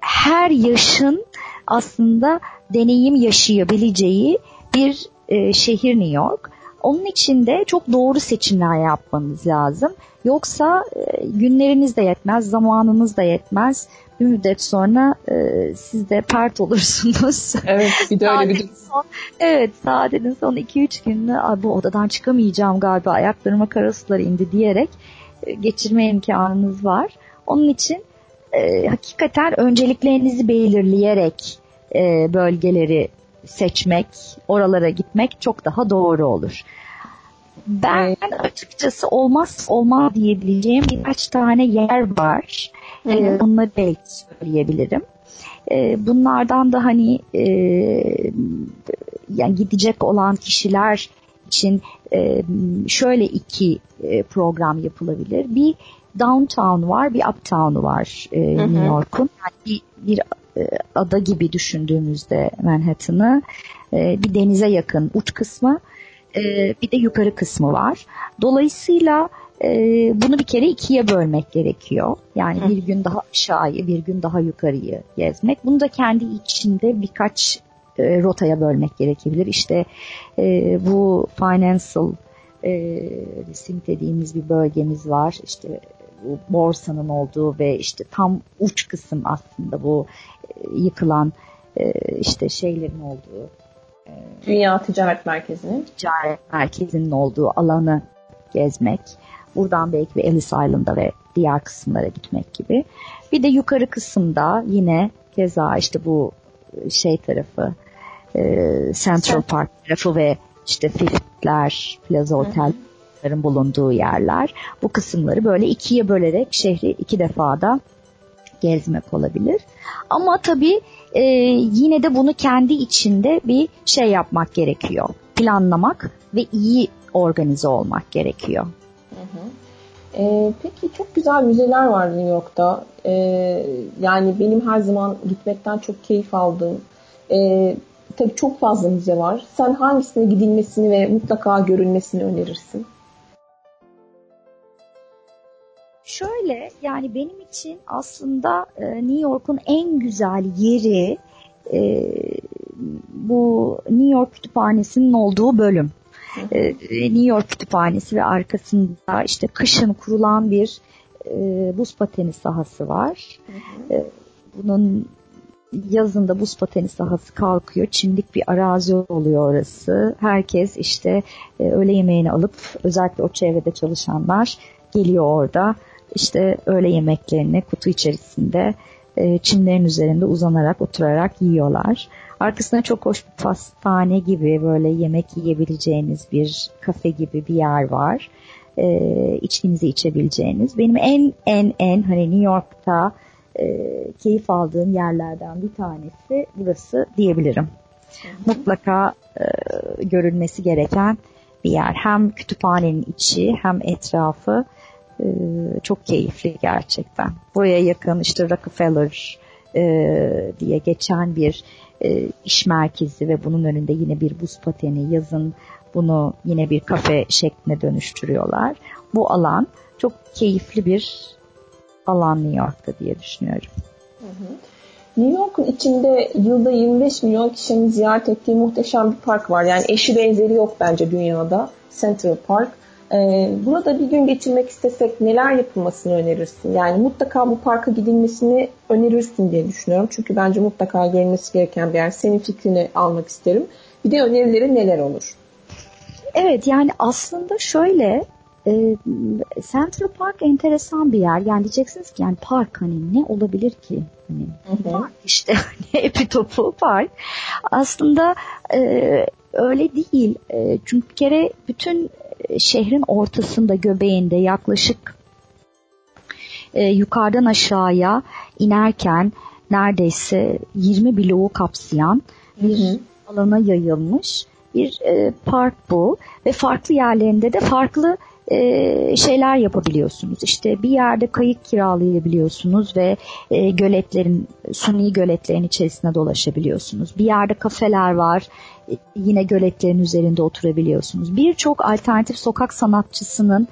her yaşın aslında deneyim yaşayabileceği bir e, şehir New York. Onun için de çok doğru seçimler yapmanız lazım. Yoksa e, günleriniz de yetmez, zamanınız da yetmez. Bir müddet sonra e, siz de pert olursunuz. Evet bir de öyle bir son, Evet saadenin son 2-3 gününü bu odadan çıkamayacağım galiba ayaklarıma kara sular indi diyerek e, geçirme imkanınız var. Onun için e, hakikaten önceliklerinizi belirleyerek e, bölgeleri seçmek, oralara gitmek çok daha doğru olur. Ben açıkçası olmaz olmaz diyebileceğim birkaç tane yer var. Hı Ee, onları belki söyleyebilirim. Ee, bunlardan da hani e, yani gidecek olan kişiler için e, şöyle iki e, program yapılabilir. Bir downtown var, bir uptown var e, New York'un. Yani bir, bir e, ada gibi düşündüğümüzde Manhattan'ı e, bir denize yakın uç kısmı e, bir de yukarı kısmı var. Dolayısıyla bunu bir kere ikiye bölmek gerekiyor. Yani bir gün daha aşağıyı, bir gün daha yukarıyı gezmek. Bunu da kendi içinde birkaç rotaya bölmek gerekebilir. İşte bu financial resim dediğimiz bir bölgemiz var. İşte bu borsanın olduğu ve işte tam uç kısım aslında bu yıkılan e, işte şeylerin olduğu e, Dünya Ticaret Merkezi'nin ticaret merkezinin olduğu alanı gezmek. Buradan belki bir Ellis Island'a ve diğer kısımlara gitmek gibi. Bir de yukarı kısımda yine keza işte bu şey tarafı e, Central Park tarafı ve işte Fifth'ler, Plaza Otel'lerin bulunduğu yerler. Bu kısımları böyle ikiye bölerek şehri iki defada gezmek olabilir. Ama tabii e, yine de bunu kendi içinde bir şey yapmak gerekiyor. Planlamak ve iyi organize olmak gerekiyor. E, peki çok güzel müzeler var New York'ta. E, yani benim her zaman gitmekten çok keyif aldığım. E, tabii çok fazla müze var. Sen hangisine gidilmesini ve mutlaka görülmesini önerirsin? Şöyle yani benim için aslında e, New York'un en güzel yeri e, bu New York Kütüphanesi'nin olduğu bölüm. E, New York Kütüphanesi ve arkasında işte kışın kurulan bir e, buz pateni sahası var. E, bunun yazında buz pateni sahası kalkıyor. Çimlik bir arazi oluyor orası. Herkes işte e, öğle yemeğini alıp özellikle o çevrede çalışanlar geliyor orada işte öğle yemeklerini kutu içerisinde e, çimlerin üzerinde uzanarak oturarak yiyorlar. Arkasında çok hoş bir pastane gibi böyle yemek yiyebileceğiniz bir kafe gibi bir yer var. E, içkinizi içebileceğiniz. Benim en en en hani New York'ta e, keyif aldığım yerlerden bir tanesi burası diyebilirim. Mutlaka e, görülmesi gereken bir yer. Hem kütüphanenin içi hem etrafı e, çok keyifli gerçekten. Buraya yakın işte Rockefeller e, diye geçen bir e, iş merkezi ve bunun önünde yine bir buz pateni yazın bunu yine bir kafe şekline dönüştürüyorlar. Bu alan çok keyifli bir alan New York'ta diye düşünüyorum. New York'un içinde yılda 25 milyon kişinin ziyaret ettiği muhteşem bir park var. Yani eşi benzeri yok bence dünyada. Central Park. Ee, burada bir gün geçirmek istesek neler yapılmasını önerirsin? Yani mutlaka bu parka gidilmesini önerirsin diye düşünüyorum. Çünkü bence mutlaka görülmesi gereken bir yer. Senin fikrini almak isterim. Bir de önerileri neler olur? Evet yani aslında şöyle e, Central Park enteresan bir yer. Yani diyeceksiniz ki yani park hani ne olabilir ki? Hani hı hı. park işte hani epitopu park. Aslında e, öyle değil. E, çünkü bir kere bütün şehrin ortasında göbeğinde yaklaşık e, yukarıdan aşağıya inerken neredeyse 20 bloğu kapsayan bir hı hı. alana yayılmış bir e, park bu ve farklı yerlerinde de farklı e, şeyler yapabiliyorsunuz. İşte bir yerde kayık kiralayabiliyorsunuz ve e, göletlerin, suni göletlerin içerisine dolaşabiliyorsunuz. Bir yerde kafeler var, e, yine göletlerin üzerinde oturabiliyorsunuz. Birçok alternatif sokak sanatçısının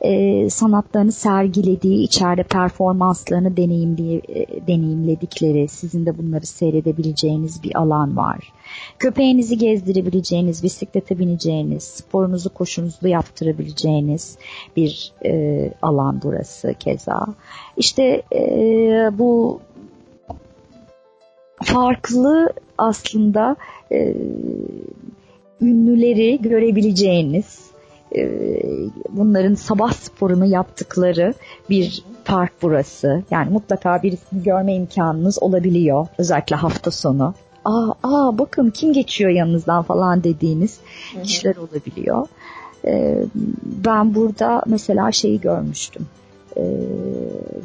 e, sanatlarını sergilediği, içeride performanslarını deneyimli, e, deneyimledikleri, sizin de bunları seyredebileceğiniz bir alan var. Köpeğinizi gezdirebileceğiniz, bisiklete bineceğiniz, sporunuzu koşunuzu yaptırabileceğiniz bir e, alan burası keza. İşte e, bu farklı aslında e, ünlüleri görebileceğiniz e, bunların sabah sporunu yaptıkları bir park burası. Yani mutlaka birisini görme imkanınız olabiliyor. Özellikle hafta sonu. Aa, aa bakın kim geçiyor yanınızdan falan dediğiniz Hı-hı. kişiler olabiliyor. Ee, ben burada mesela şeyi görmüştüm. Ee,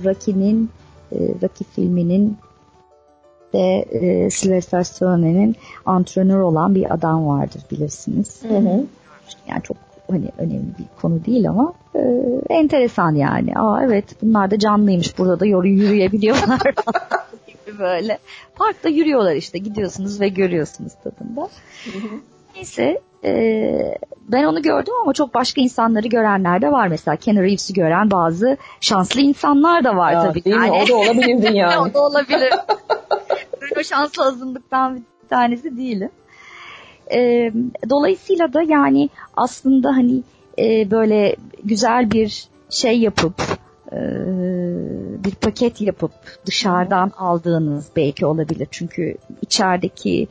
Rocky'nin e, Rocky filminin de e, Sylvester Stallone'nin antrenör olan bir adam vardır bilirsiniz. Hı hı. Yani çok hani önemli bir konu değil ama e, enteresan yani. Aa evet bunlar da canlıymış burada da yürüyebiliyorlar gibi böyle. Parkta yürüyorlar işte gidiyorsunuz ve görüyorsunuz tadında. Neyse e, ben onu gördüm ama çok başka insanları görenler de var. Mesela Ken Reeves'i gören bazı şanslı insanlar da var ya, tabii. Değil yani. mi? O da olabilirdi yani. o da olabilir. ben o şanslı azınlıktan bir tanesi değilim. E, dolayısıyla da yani aslında hani e, böyle güzel bir şey yapıp bir paket yapıp dışarıdan aldığınız belki olabilir. Çünkü içerideki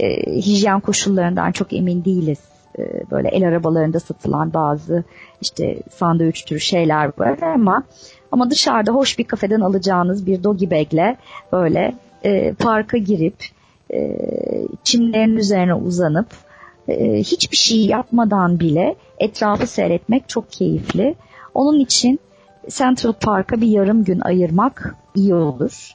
e, hijyen koşullarından çok emin değiliz. E, böyle el arabalarında satılan bazı işte sandviç türü şeyler var ama ama dışarıda hoş bir kafeden alacağınız bir doggy bag'le böyle e, parka girip e, çimlerin üzerine uzanıp e, hiçbir şey yapmadan bile etrafı seyretmek çok keyifli. Onun için Central Park'a bir yarım gün ayırmak iyi olur.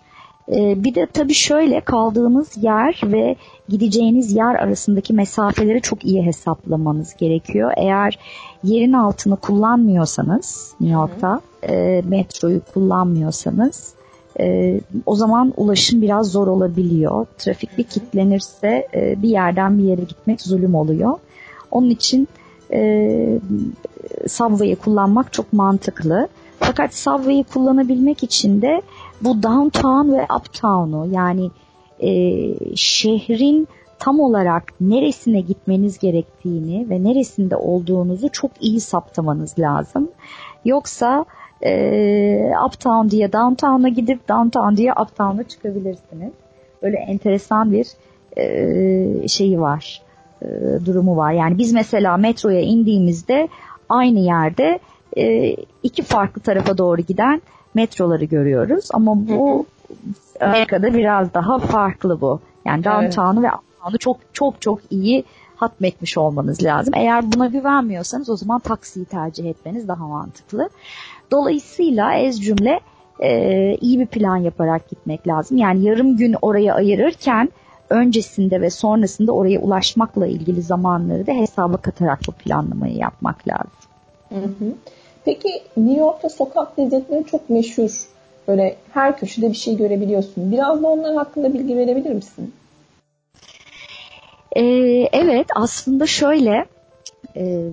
E, bir de tabii şöyle kaldığınız yer ve gideceğiniz yer arasındaki mesafeleri çok iyi hesaplamanız gerekiyor. Eğer yerin altını kullanmıyorsanız New York'ta e, metroyu kullanmıyorsanız e, o zaman ulaşım biraz zor olabiliyor. Trafik bir kilitlenirse e, bir yerden bir yere gitmek zulüm oluyor. Onun için e, Subway'i kullanmak çok mantıklı. Fakat Subway'i kullanabilmek için de bu downtown ve uptown'u yani e, şehrin tam olarak neresine gitmeniz gerektiğini ve neresinde olduğunuzu çok iyi saptamanız lazım. Yoksa e, uptown diye downtown'a gidip downtown diye uptown'a çıkabilirsiniz. Böyle enteresan bir e, şeyi var, e, durumu var. Yani biz mesela metroya indiğimizde aynı yerde e, iki farklı tarafa doğru giden metroları görüyoruz. Ama bu Amerika'da biraz daha farklı bu. Yani downtown'u evet. ve uptown'u çok çok çok iyi hatmetmiş olmanız lazım. Eğer buna güvenmiyorsanız o zaman taksiyi tercih etmeniz daha mantıklı. Dolayısıyla ez cümle e, iyi bir plan yaparak gitmek lazım. Yani yarım gün oraya ayırırken öncesinde ve sonrasında oraya ulaşmakla ilgili zamanları da hesaba katarak bu planlamayı yapmak lazım. Hı hı. Peki New York'ta sokak lezzetleri çok meşhur. Böyle her köşede bir şey görebiliyorsun. Biraz da onlar hakkında bilgi verebilir misin? Ee, evet aslında şöyle ee,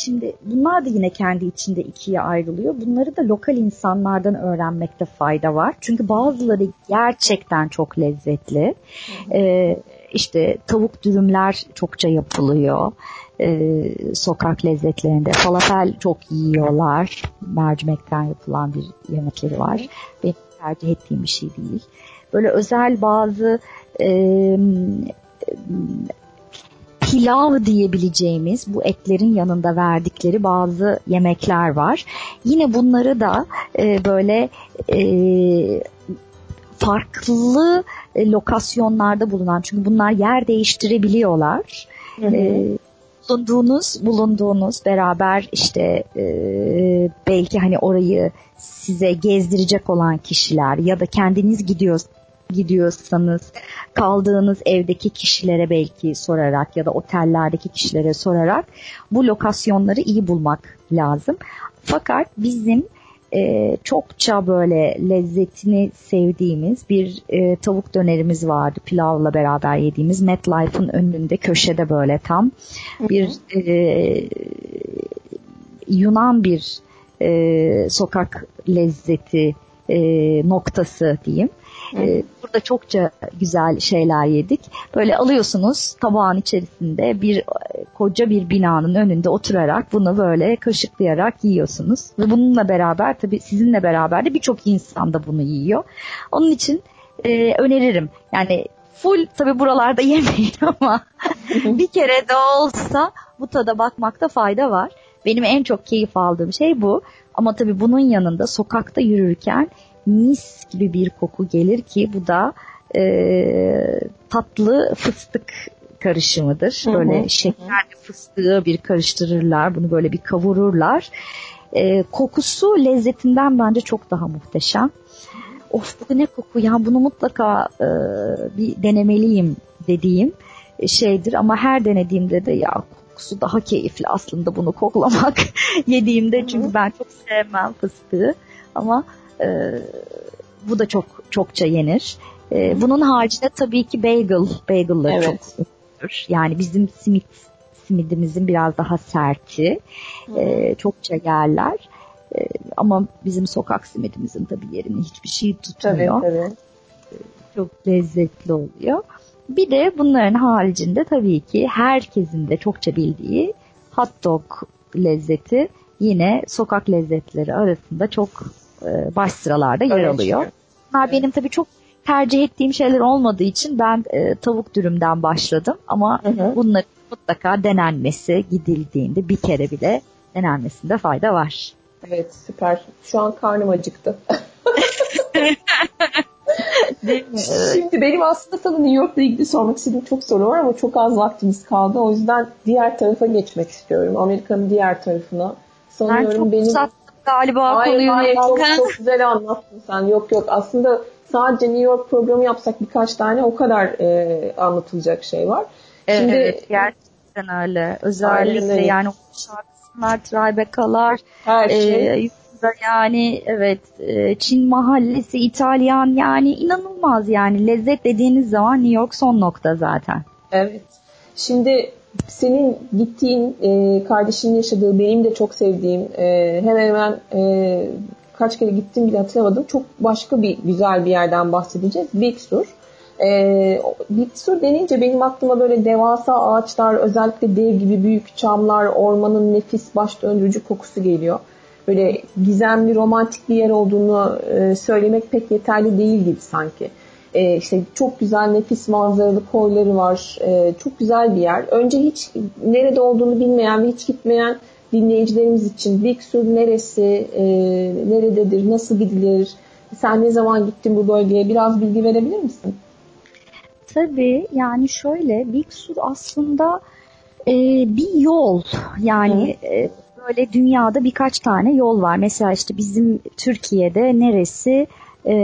şimdi bunlar da yine kendi içinde ikiye ayrılıyor. Bunları da lokal insanlardan öğrenmekte fayda var. Çünkü bazıları gerçekten çok lezzetli. Ee, işte tavuk dürümler çokça yapılıyor. Ee, sokak lezzetlerinde. Falafel çok yiyorlar. Mercimekten yapılan bir yemekleri var. Benim tercih ettiğim bir şey değil. Böyle özel bazı e, pilav diyebileceğimiz bu etlerin yanında verdikleri bazı yemekler var. Yine bunları da e, böyle e, farklı e, lokasyonlarda bulunan çünkü bunlar yer değiştirebiliyorlar. Hı hı. E, bulunduğunuz bulunduğunuz beraber işte e, belki hani orayı size gezdirecek olan kişiler ya da kendiniz gidiyorsunuz gidiyorsanız kaldığınız evdeki kişilere belki sorarak ya da otellerdeki kişilere sorarak bu lokasyonları iyi bulmak lazım. Fakat bizim e, çokça böyle lezzetini sevdiğimiz bir e, tavuk dönerimiz vardı pilavla beraber yediğimiz MetLife'ın önünde köşede böyle tam bir e, Yunan bir e, sokak lezzeti e, noktası diyeyim. Ee, burada çokça güzel şeyler yedik. Böyle alıyorsunuz tabağın içerisinde bir koca bir binanın önünde oturarak bunu böyle kaşıklayarak yiyorsunuz. Ve bununla beraber tabii sizinle beraber de birçok insan da bunu yiyor. Onun için e, öneririm. Yani full tabi buralarda yemeyin ama bir kere de olsa bu tada bakmakta fayda var. Benim en çok keyif aldığım şey bu. Ama tabi bunun yanında sokakta yürürken mis gibi bir koku gelir ki bu da e, tatlı fıstık karışımıdır. Böyle hı şekerli fıstığı bir karıştırırlar. Bunu böyle bir kavururlar. E, kokusu lezzetinden bence çok daha muhteşem. Of bu ne koku ya bunu mutlaka e, bir denemeliyim dediğim şeydir. Ama her denediğimde de ya kokusu daha keyifli aslında bunu koklamak yediğimde. Çünkü ben çok sevmem fıstığı. Ama e, bu da çok çokça yenir. E, bunun haricinde tabii ki bagel, bagel'lar evet. çok ünlüdür. Yani bizim simit simidimizin biraz daha serti. E, çokça yerler. E, ama bizim sokak simidimizin tabii yerini hiçbir şey tutmuyor. Tabii, tabii. E, çok lezzetli oluyor. Bir de bunların haricinde tabii ki herkesin de çokça bildiği hot dog lezzeti yine sokak lezzetleri arasında çok e, baş sıralarda yer alıyor. Bunlar evet. benim tabii çok tercih ettiğim şeyler olmadığı için ben e, tavuk dürümden başladım ama hı hı. bunların mutlaka denenmesi gidildiğinde bir kere bile denenmesinde fayda var. Evet süper. Şu an karnım acıktı. Şimdi benim aslında sana New York'la ilgili sormak istediğim çok soru var ama çok az vaktimiz kaldı. O yüzden diğer tarafa geçmek istiyorum. Amerika'nın diğer tarafına. Sanıyorum ben çok benim galiba hayır, konuyu. Hayır çok, çok güzel anlattın sen. Yok yok aslında sadece New York programı yapsak birkaç tane o kadar e, anlatılacak şey var. Evet, Şimdi, evet gerçekten öyle. Özellikle öyle. yani şarkısınlar, Tribeca'lar, her şey. E, yani evet e, Çin mahallesi, İtalyan yani inanılmaz yani lezzet dediğiniz zaman New York son nokta zaten. Evet. Şimdi senin gittiğin e, kardeşinin yaşadığı benim de çok sevdiğim e, hemen hemen e, kaç kere gittim bile hatırlamadım. Çok başka bir güzel bir yerden bahsedeceğiz. Big Sur. E, Big Sur denince benim aklıma böyle devasa ağaçlar özellikle dev gibi büyük çamlar ormanın nefis baş döndürücü kokusu geliyor. Böyle gizemli romantik bir yer olduğunu e, söylemek pek yeterli değil gibi sanki. E, işte çok güzel nefis manzaralı koyları var. E, çok güzel bir yer. Önce hiç nerede olduğunu bilmeyen ve hiç gitmeyen dinleyicilerimiz için Big Sur neresi, e, nerededir, nasıl gidilir, sen ne zaman gittin bu bölgeye biraz bilgi verebilir misin? Tabii yani şöyle Big Sur aslında e, bir yol yani e, böyle dünyada birkaç tane yol var. Mesela işte bizim Türkiye'de neresi e,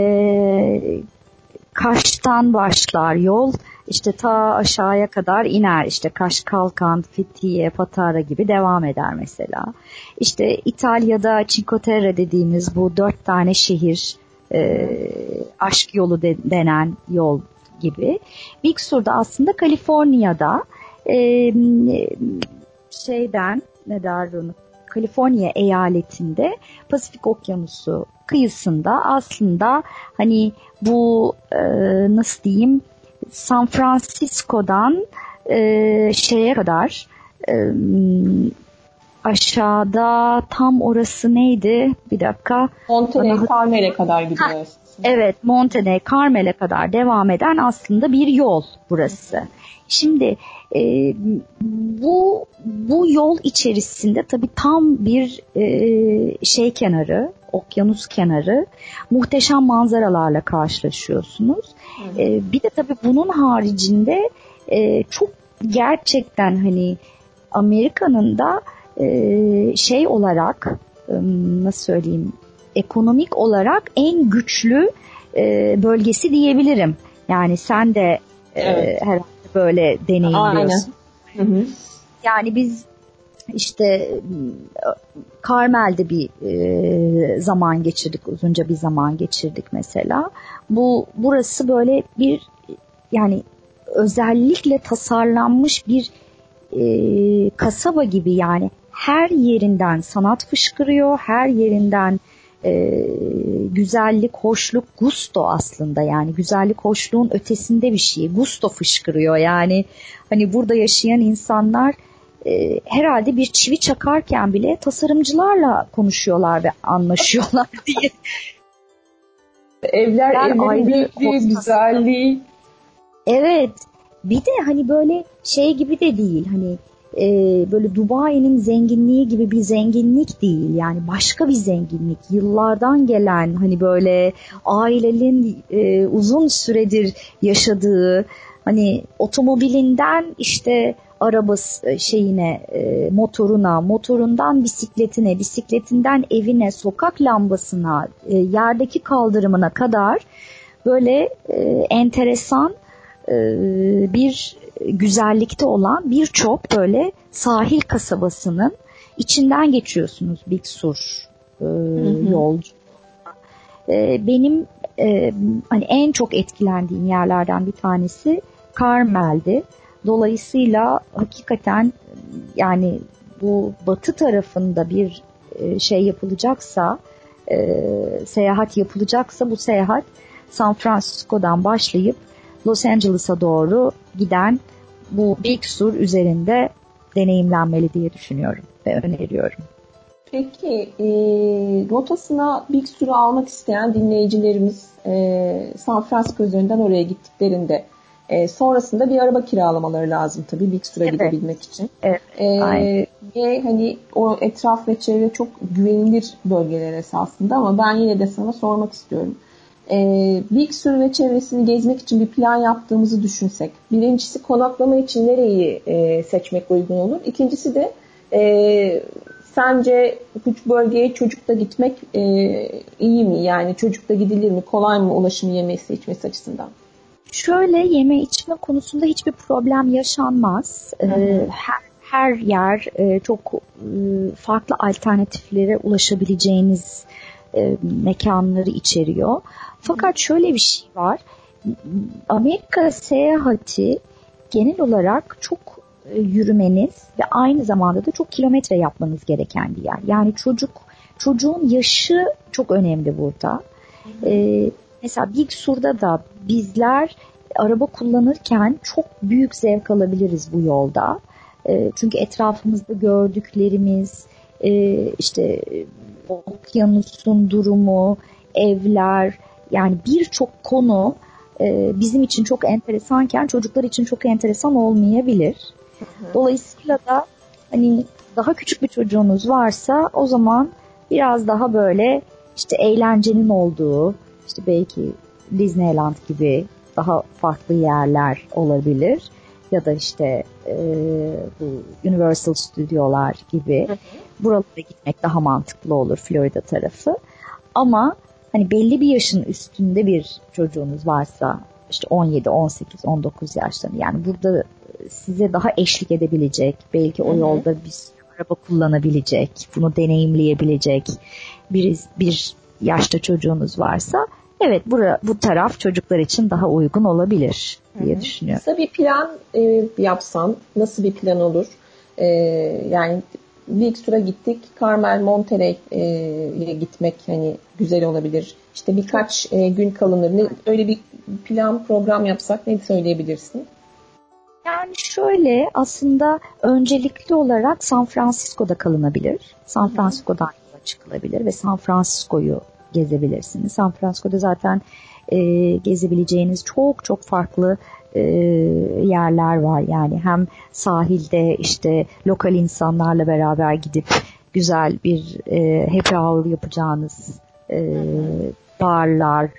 Kaş'tan başlar yol işte ta aşağıya kadar iner işte Kaş Kalkan, Fethiye, Patara gibi devam eder mesela. İşte İtalya'da Cinque Terre dediğimiz bu dört tane şehir e, aşk yolu de, denen yol gibi. Big Sur'da aslında Kaliforniya'da e, şeyden ne derler onu Kaliforniya eyaletinde Pasifik Okyanusu kıyısında aslında hani bu e, nasıl diyeyim San Francisco'dan e, şeye kadar e, aşağıda tam orası neydi? Bir dakika. Monterey, Carmel'e kadar gidiyor. Evet, Monterey, Carmel'e kadar devam eden aslında bir yol burası. Şimdi e, bu bu yol içerisinde tabii tam bir e, şey kenarı, okyanus kenarı, muhteşem manzaralarla karşılaşıyorsunuz. E, bir de tabii bunun haricinde e, çok gerçekten hani Amerika'nın da e, şey olarak nasıl söyleyeyim ekonomik olarak en güçlü e, bölgesi diyebilirim. Yani sen de e, evet. herhalde böyle deneyimliyorsun. Aynen. Yani biz işte Karmel'de bir e, zaman geçirdik, uzunca bir zaman geçirdik mesela. Bu burası böyle bir yani özellikle tasarlanmış bir e, kasaba gibi yani her yerinden sanat fışkırıyor, her yerinden e, güzellik, hoşluk, gusto aslında yani güzellik, hoşluğun ötesinde bir şey. Gusto fışkırıyor yani hani burada yaşayan insanlar e, herhalde bir çivi çakarken bile tasarımcılarla konuşuyorlar ve anlaşıyorlar diye. Evler, yani evlerin büyüklüğü, güzelliği. Evet. Bir de hani böyle şey gibi de değil hani e, böyle Dubai'nin zenginliği gibi bir zenginlik değil. Yani başka bir zenginlik. Yıllardan gelen hani böyle ailenin e, uzun süredir yaşadığı hani otomobilinden işte arabası e, şeyine e, motoruna, motorundan bisikletine, bisikletinden evine, sokak lambasına, e, yerdeki kaldırımına kadar böyle enteresan bir güzellikte olan birçok böyle sahil kasabasının içinden geçiyorsunuz Big Sur e, yolcu. E, benim e, hani en çok etkilendiğim yerlerden bir tanesi Carmel'di. Dolayısıyla hakikaten yani bu batı tarafında bir e, şey yapılacaksa, e, seyahat yapılacaksa bu seyahat San Francisco'dan başlayıp Los Angeles'a doğru giden bu Big Sur üzerinde deneyimlenmeli diye düşünüyorum ve öneriyorum. Peki e, rotasına Big Sur'u almak isteyen dinleyicilerimiz e, San Francisco üzerinden oraya gittiklerinde e, sonrasında bir araba kiralamaları lazım tabii Big Sur'a evet. gidebilmek için. Evet. E, ve hani o etraf ve çevre çok güvenilir bölgeler esasında ama ben yine de sana sormak istiyorum. E, Big Sur ve çevresini gezmek için bir plan yaptığımızı düşünsek. Birincisi konaklama için nereyi e, seçmek uygun olur? İkincisi de e, sence bu bölgeye çocukla gitmek e, iyi mi? Yani çocukla gidilir mi? Kolay mı ulaşımı yemesi içmesi açısından? Şöyle yeme içme konusunda hiçbir problem yaşanmaz. Ee, her, her yer e, çok e, farklı alternatiflere ulaşabileceğiniz e, mekanları içeriyor. Fakat şöyle bir şey var. Amerika seyahati genel olarak çok e, yürümeniz ve aynı zamanda da çok kilometre yapmanız gereken bir yer. Yani çocuk çocuğun yaşı çok önemli burada. Ee, mesela Big Sur'da da bizler araba kullanırken çok büyük zevk alabiliriz bu yolda. E, çünkü etrafımızda gördüklerimiz, e, işte okyanusun durumu, evler, yani birçok konu e, bizim için çok enteresanken çocuklar için çok enteresan olmayabilir. Dolayısıyla da hani daha küçük bir çocuğunuz varsa o zaman biraz daha böyle işte eğlencenin olduğu işte belki Disneyland gibi daha farklı yerler olabilir ya da işte e, bu Universal Stüdyolar gibi buralara gitmek daha mantıklı olur Florida tarafı. Ama hani belli bir yaşın üstünde bir çocuğunuz varsa işte 17, 18, 19 yaşlarında yani burada size daha eşlik edebilecek, belki o yolda bir araba kullanabilecek, bunu deneyimleyebilecek bir, bir yaşta çocuğunuz varsa evet bu, bu taraf çocuklar için daha uygun olabilir diye Hı-hı. düşünüyorum. Kısa bir plan e, yapsan nasıl bir plan olur? E, yani Big Sur'a gittik. Carmel Monterey'e gitmek hani güzel olabilir. İşte birkaç e, gün kalınır. öyle bir plan program yapsak ne söyleyebilirsin? Yani şöyle aslında öncelikli olarak San Francisco'da kalınabilir. San Francisco'dan yola çıkılabilir ve San Francisco'yu gezebilirsiniz. San Francisco'da zaten e, gezebileceğiniz çok çok farklı e, yerler var. Yani hem sahilde işte lokal insanlarla beraber gidip güzel bir e, happy hour yapacağınız e, barlar,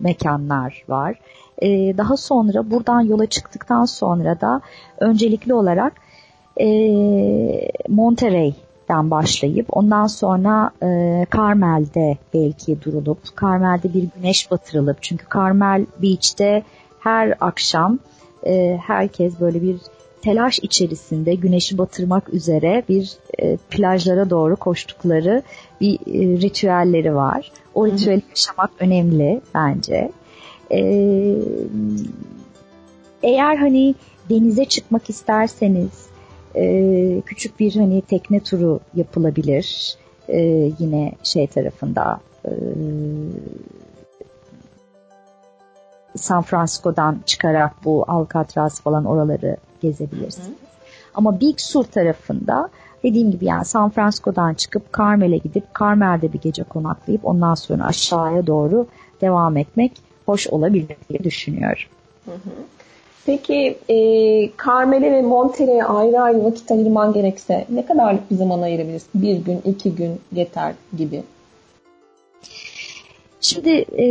mekanlar var. E, daha sonra buradan yola çıktıktan sonra da öncelikli olarak e, Monterey'den başlayıp ondan sonra e, Carmel'de belki durulup Carmel'de bir güneş batırılıp çünkü Carmel Beach'te her akşam e, herkes böyle bir telaş içerisinde güneşi batırmak üzere bir e, plajlara doğru koştukları bir e, ritüelleri var. O ritüeli yaşamak önemli bence. E, eğer hani denize çıkmak isterseniz e, küçük bir hani tekne turu yapılabilir. E, yine şey tarafında e, San Francisco'dan çıkarak bu Alcatraz falan oraları gezebilirsiniz. Hı hı. Ama Big Sur tarafında dediğim gibi yani San Francisco'dan çıkıp Carmel'e gidip Carmel'de bir gece konaklayıp ondan sonra aşağıya doğru devam etmek hoş olabilir diye düşünüyorum. Hı hı. Peki e, Carmel'e ve Monterey'e ayrı ayrı vakit ayırman gerekse ne kadarlık bir zaman ayırabilirsin? Bir gün, iki gün yeter gibi. Şimdi e,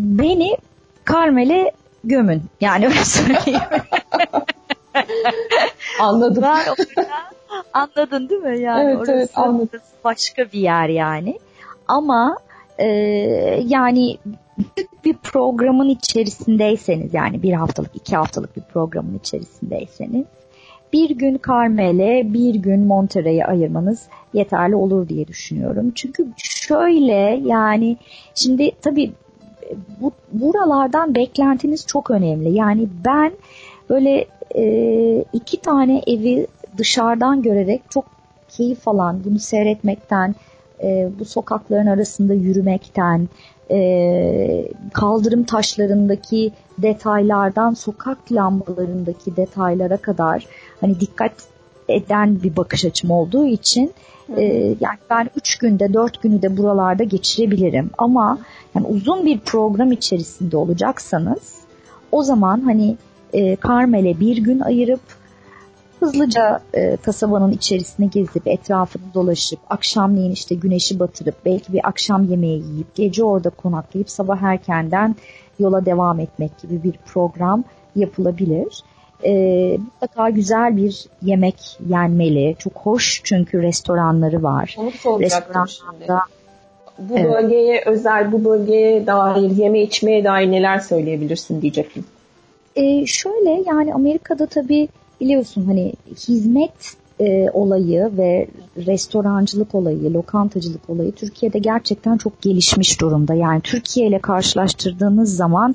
beni Carmel'e gömün. Yani öyle söyleyeyim. Anladım. Ben anladın değil mi? Yani evet, orası, evet, anladım. başka bir yer yani. Ama e, yani bir programın içerisindeyseniz yani bir haftalık iki haftalık bir programın içerisindeyseniz bir gün Carmel'e bir gün Monterey'e ayırmanız yeterli olur diye düşünüyorum. Çünkü şöyle yani şimdi tabii bu, buralardan beklentiniz çok önemli. Yani ben böyle e, iki tane evi dışarıdan görerek çok keyif alan, bunu seyretmekten, e, bu sokakların arasında yürümekten, e, kaldırım taşlarındaki detaylardan sokak lambalarındaki detaylara kadar hani dikkat eden bir bakış açım olduğu için e, yani ben üç günde dört günü de buralarda geçirebilirim ama yani uzun bir program içerisinde olacaksanız o zaman hani e, Carmel'e bir gün ayırıp hızlıca e, kasabanın içerisine gezip etrafını dolaşıp akşamleyin işte güneşi batırıp belki bir akşam yemeği yiyip gece orada konaklayıp sabah erkenden yola devam etmek gibi bir program yapılabilir. E, mutlaka güzel bir yemek yenmeli. Çok hoş çünkü restoranları var. Onu soracaktım şimdi. Bu evet. bölgeye özel, bu bölgeye dair, yeme içmeye dair neler söyleyebilirsin diyecektim. E, şöyle yani Amerika'da tabii biliyorsun hani hizmet e, olayı ve restorancılık olayı, lokantacılık olayı Türkiye'de gerçekten çok gelişmiş durumda. Yani Türkiye ile karşılaştırdığınız zaman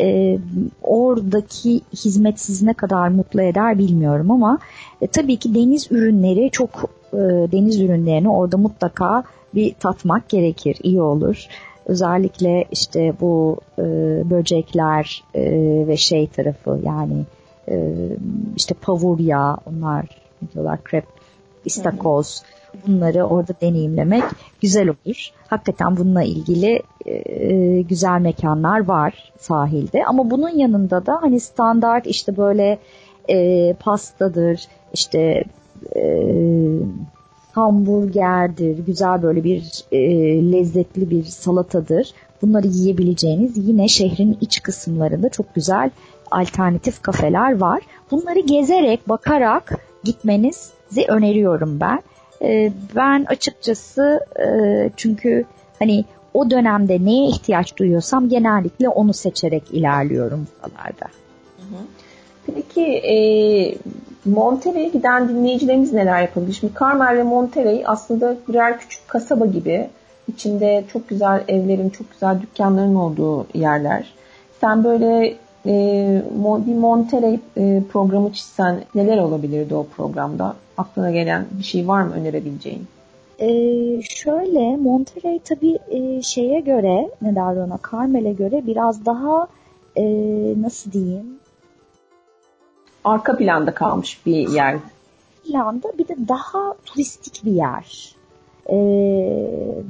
e, oradaki hizmet sizi ne kadar mutlu eder bilmiyorum ama e, tabii ki deniz ürünleri çok e, deniz ürünlerini orada mutlaka bir tatmak gerekir, iyi olur. Özellikle işte bu e, böcekler e, ve şey tarafı yani e, işte pavurya, onlar diyorlar krep, istakoz bunları orada deneyimlemek güzel olur. Hakikaten bununla ilgili e, güzel mekanlar var sahilde ama bunun yanında da hani standart işte böyle e, pastadır, işte e, hamburgerdir, güzel böyle bir e, lezzetli bir salatadır. Bunları yiyebileceğiniz yine şehrin iç kısımlarında çok güzel alternatif kafeler var. Bunları gezerek, bakarak gitmenizi öneriyorum ben. E, ben açıkçası e, çünkü hani o dönemde neye ihtiyaç duyuyorsam genellikle onu seçerek ilerliyorum buralarda. Peki e, Monterey'e giden dinleyicilerimiz neler yapabilir? Şimdi Carmel ve Monterey aslında birer küçük kasaba gibi. İçinde çok güzel evlerin, çok güzel dükkanların olduğu yerler. Sen böyle e, bir Monterey e, programı çizsen neler olabilirdi o programda? Aklına gelen bir şey var mı önerebileceğin? Ee, şöyle Monterey tabii e, şeye göre ne derler ona Carmel'e göre biraz daha e, nasıl diyeyim arka planda kalmış bir yer. Planda bir de daha turistik bir yer. Ee,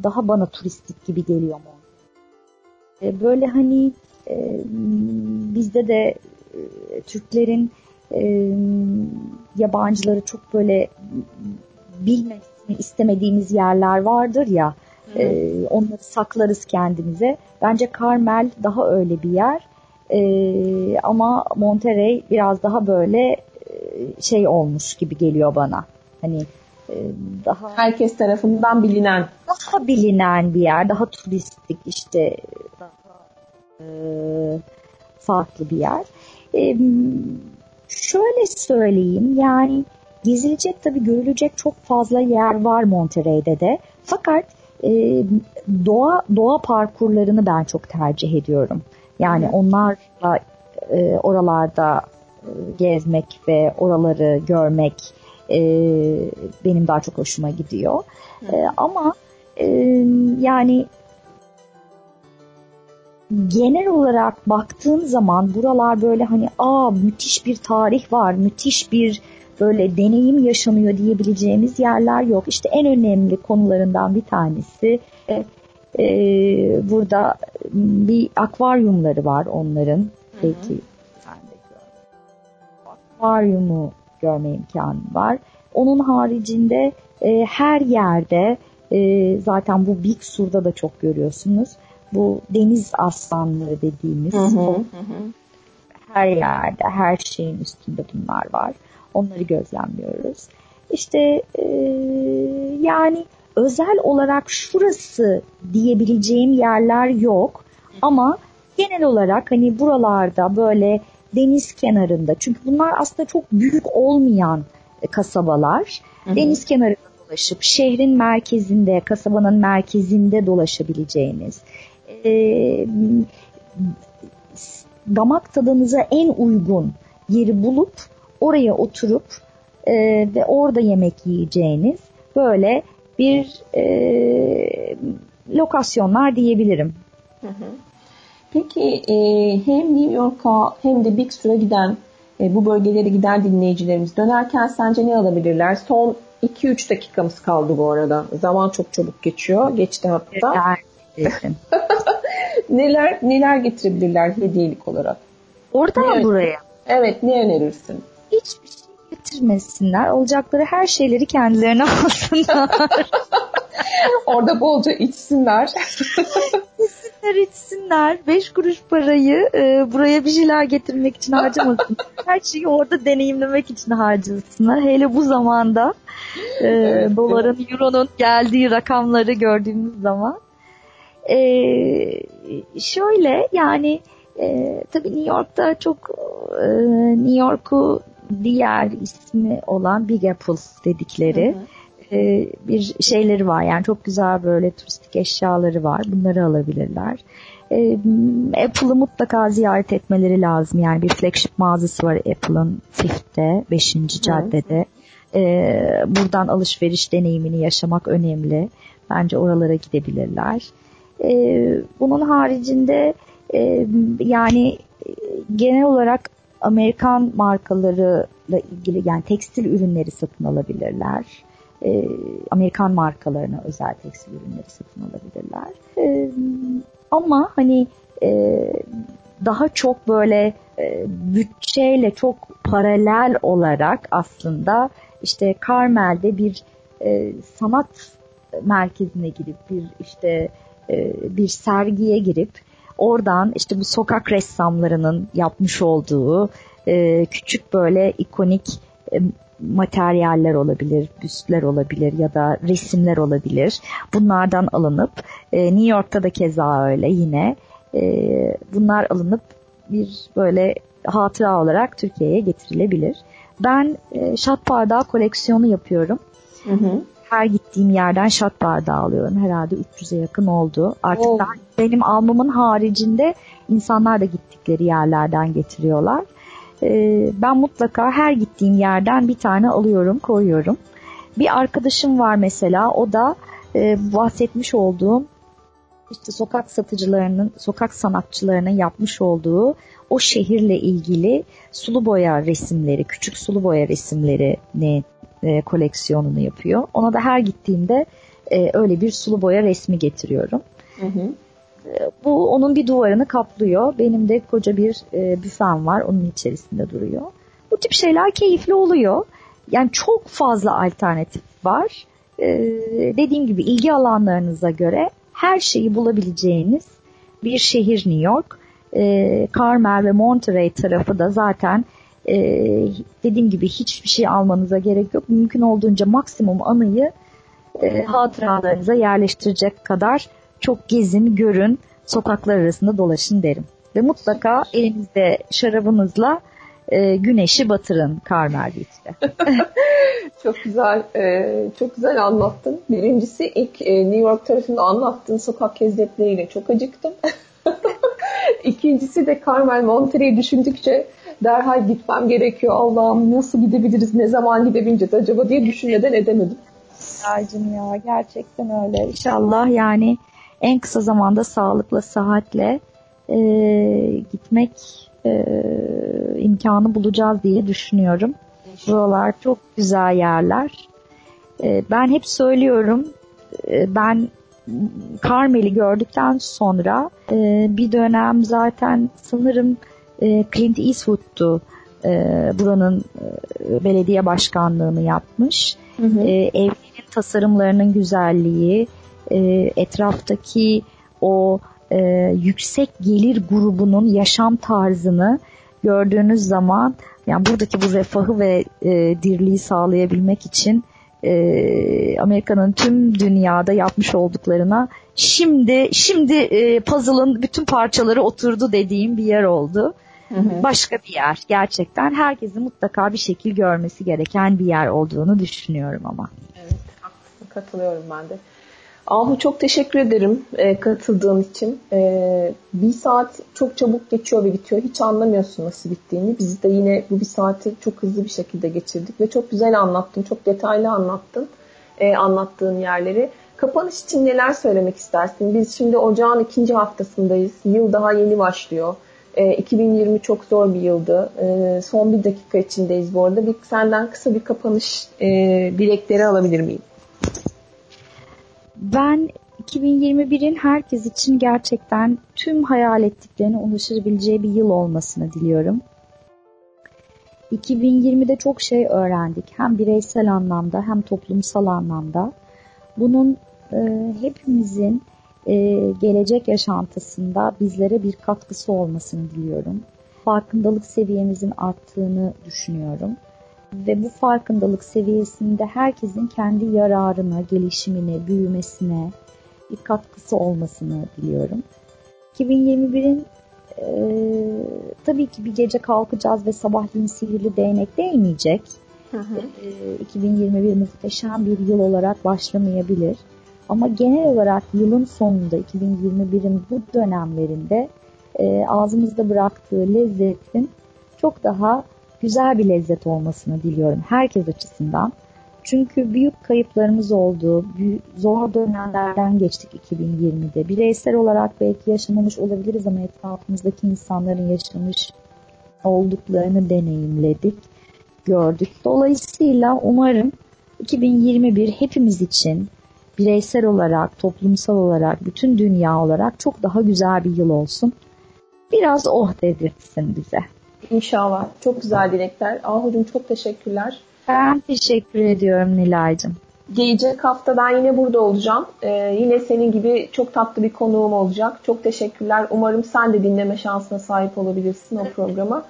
daha bana turistik gibi geliyor mu? Ee, böyle hani e, bizde de e, Türklerin e, yabancıları çok böyle bilmesini istemediğimiz yerler vardır ya. E, onları saklarız kendimize. Bence Carmel daha öyle bir yer. E, ama Monterey biraz daha böyle e, şey olmuş gibi geliyor bana. Hani e, daha herkes tarafından bilinen daha bilinen bir yer, daha turistik işte farklı bir yer. E, şöyle söyleyeyim yani gezilecek tabii görülecek çok fazla yer var Monterey'de de. Fakat e, doğa doğa parkurlarını ben çok tercih ediyorum. Yani Hı. onlarla e, oralarda e, gezmek ve oraları görmek e, benim daha çok hoşuma gidiyor. E, ama e, yani genel olarak baktığın zaman buralar böyle hani aa müthiş bir tarih var, müthiş bir böyle deneyim yaşanıyor diyebileceğimiz yerler yok. İşte en önemli konularından bir tanesi e, e, burada bir akvaryumları var onların. Belki Akvaryumu görme imkanı var. Onun haricinde e, her yerde e, zaten bu Big Sur'da da çok görüyorsunuz. Bu deniz aslanları dediğimiz hı hı, hı. her yerde her şeyin üstünde bunlar var. Onları gözlemliyoruz. İşte e, yani özel olarak şurası diyebileceğim yerler yok. Ama genel olarak hani buralarda böyle deniz kenarında çünkü bunlar aslında çok büyük olmayan kasabalar. Hı hı. Deniz kenarında dolaşıp şehrin merkezinde, kasabanın merkezinde dolaşabileceğiniz damak tadınıza en uygun yeri bulup oraya oturup e, ve orada yemek yiyeceğiniz böyle bir e, lokasyonlar diyebilirim. Hı hı. Peki e, hem New York'a hem de Big Sur'a giden e, bu bölgelere giden dinleyicilerimiz dönerken sence ne alabilirler? Son 2-3 dakikamız kaldı bu arada. Zaman çok çabuk geçiyor. Geçti hatta. neler neler getirebilirler hediyelik olarak? Orada mı buraya? Evet ne önerirsin? Hiçbir şey getirmesinler. Olacakları her şeyleri kendilerine alsınlar. Orada bolca içsinler. içsinler içsinler. Beş kuruş parayı e, buraya bir şeyler getirmek için harcamasın. Her şeyi orada deneyimlemek için harcasınlar. Hele bu zamanda e, evet, doların, evet. euronun geldiği rakamları gördüğümüz zaman. E, şöyle yani e, tabii New York'ta çok e, New York'u diğer ismi olan Big Apple dedikleri hı hı. E, bir şeyleri var. Yani çok güzel böyle turistik eşyaları var. Bunları alabilirler. E, Apple'ı mutlaka ziyaret etmeleri lazım. Yani bir flagship mağazası var Apple'ın Fifth'te, 5. caddede. E, buradan alışveriş deneyimini yaşamak önemli. Bence oralara gidebilirler. E, bunun haricinde e, yani genel olarak Amerikan markalarıyla ilgili yani tekstil ürünleri satın alabilirler. E, Amerikan markalarına özel tekstil ürünleri satın alabilirler. E, ama hani e, daha çok böyle e, bütçeyle çok paralel olarak aslında işte Carmel'de bir e, sanat merkezine girip bir işte e, bir sergiye girip oradan işte bu sokak ressamlarının yapmış olduğu e, küçük böyle ikonik e, materyaller olabilir, büstler olabilir ya da resimler olabilir. Bunlardan alınıp New York'ta da keza öyle yine bunlar alınıp bir böyle hatıra olarak Türkiye'ye getirilebilir. Ben e, şat bardağı koleksiyonu yapıyorum. Hı hı. Her gittiğim yerden şat bardağı alıyorum. Herhalde 300'e yakın oldu. Artık oh. ben, benim almamın haricinde insanlar da gittikleri yerlerden getiriyorlar. Ee, ben mutlaka her gittiğim yerden bir tane alıyorum, koyuyorum. Bir arkadaşım var mesela, o da e, bahsetmiş olduğum işte sokak satıcılarının, sokak sanatçılarının yapmış olduğu o şehirle ilgili sulu boya resimleri, küçük sulu boya resimlerini e, koleksiyonunu yapıyor. Ona da her gittiğimde e, öyle bir sulu boya resmi getiriyorum. Hı hı. E, bu onun bir duvarını kaplıyor. Benim de koca bir e, büfem var. Onun içerisinde duruyor. Bu tip şeyler keyifli oluyor. Yani çok fazla alternatif var. E, dediğim gibi ilgi alanlarınıza göre her şeyi bulabileceğiniz bir şehir New York. E, Carmel ve Monterey tarafı da zaten e, dediğim gibi hiçbir şey almanıza gerek yok. Mümkün olduğunca maksimum anıyı e, hatıralarınıza yerleştirecek kadar çok gezin, görün, sokaklar arasında dolaşın derim. Ve mutlaka elinizde şarabınızla e, güneşi batırın Carmel Beach'te. çok güzel, e, çok güzel anlattın. Birincisi ilk e, New York tarafında anlattığın sokak lezzetleriyle çok acıktım. İkincisi de Carmel Monterey'i düşündükçe derhal gitmem gerekiyor. Allah'ım nasıl gidebiliriz, ne zaman gidebileceğiz acaba diye düşünmeden edemedim. Yaycım ya gerçekten öyle. İnşallah yani en kısa zamanda sağlıkla, sıhhatle e, gitmek e, imkanı bulacağız diye düşünüyorum. Buralar çok güzel yerler. E, ben hep söylüyorum, e, ben Carmel'i gördükten sonra e, bir dönem zaten sanırım e, Clint Eastwood'tu e, buranın e, belediye başkanlığını yapmış. Hı hı. E, evlerin tasarımlarının güzelliği, e, etraftaki o e, yüksek gelir grubunun yaşam tarzını gördüğünüz zaman yani buradaki bu refahı ve e, dirliği sağlayabilmek için e, Amerika'nın tüm dünyada yapmış olduklarına şimdi şimdi e, puzzle'ın bütün parçaları oturdu dediğim bir yer oldu. Hı hı. Başka bir yer gerçekten herkesin mutlaka bir şekil görmesi gereken bir yer olduğunu düşünüyorum ama. Evet haklısın katılıyorum ben de. Ahu çok teşekkür ederim e, katıldığın için. E, bir saat çok çabuk geçiyor ve bitiyor. Hiç anlamıyorsun nasıl bittiğini. Biz de yine bu bir saati çok hızlı bir şekilde geçirdik ve çok güzel anlattın. Çok detaylı anlattın e, anlattığın yerleri. Kapanış için neler söylemek istersin? Biz şimdi ocağın ikinci haftasındayız. Yıl daha yeni başlıyor. E, 2020 çok zor bir yıldı. E, son bir dakika içindeyiz bu arada. Bir, senden kısa bir kapanış e, dilekleri alabilir miyim? Ben 2021'in herkes için gerçekten tüm hayal ettiklerine ulaşabileceği bir yıl olmasını diliyorum. 2020'de çok şey öğrendik. Hem bireysel anlamda hem toplumsal anlamda. Bunun e, hepimizin gelecek yaşantısında bizlere bir katkısı olmasını diliyorum. Farkındalık seviyemizin arttığını düşünüyorum ve bu farkındalık seviyesinde herkesin kendi yararına, gelişimine, büyümesine bir katkısı olmasını diliyorum. 2021'in e, tabii ki bir gece kalkacağız ve sabahleyin sihirli değnek değmeyecek. Hı hı. E, 2021 muhteşem bir yıl olarak başlamayabilir. Ama genel olarak yılın sonunda 2021'in bu dönemlerinde e, ağzımızda bıraktığı lezzetin çok daha güzel bir lezzet olmasını diliyorum herkes açısından. Çünkü büyük kayıplarımız oldu. Zor dönemlerden geçtik 2020'de. Bireysel olarak belki yaşamamış olabiliriz ama etrafımızdaki insanların yaşamış olduklarını deneyimledik, gördük. Dolayısıyla umarım 2021 hepimiz için bireysel olarak, toplumsal olarak, bütün dünya olarak çok daha güzel bir yıl olsun. Biraz oh dedirtsin bize. İnşallah. Çok güzel dilekler. Ahucum çok teşekkürler. Ben teşekkür ediyorum Nilay'cığım. Gelecek hafta ben yine burada olacağım. Ee, yine senin gibi çok tatlı bir konuğum olacak. Çok teşekkürler. Umarım sen de dinleme şansına sahip olabilirsin o programa.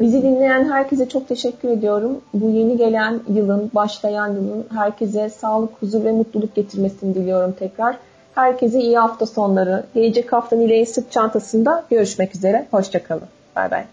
Bizi dinleyen herkese çok teşekkür ediyorum. Bu yeni gelen yılın, başlayan yılın herkese sağlık, huzur ve mutluluk getirmesini diliyorum tekrar. Herkese iyi hafta sonları. Gelecek hafta Nilay'ın sırt çantasında görüşmek üzere. Hoşçakalın. Bay bay.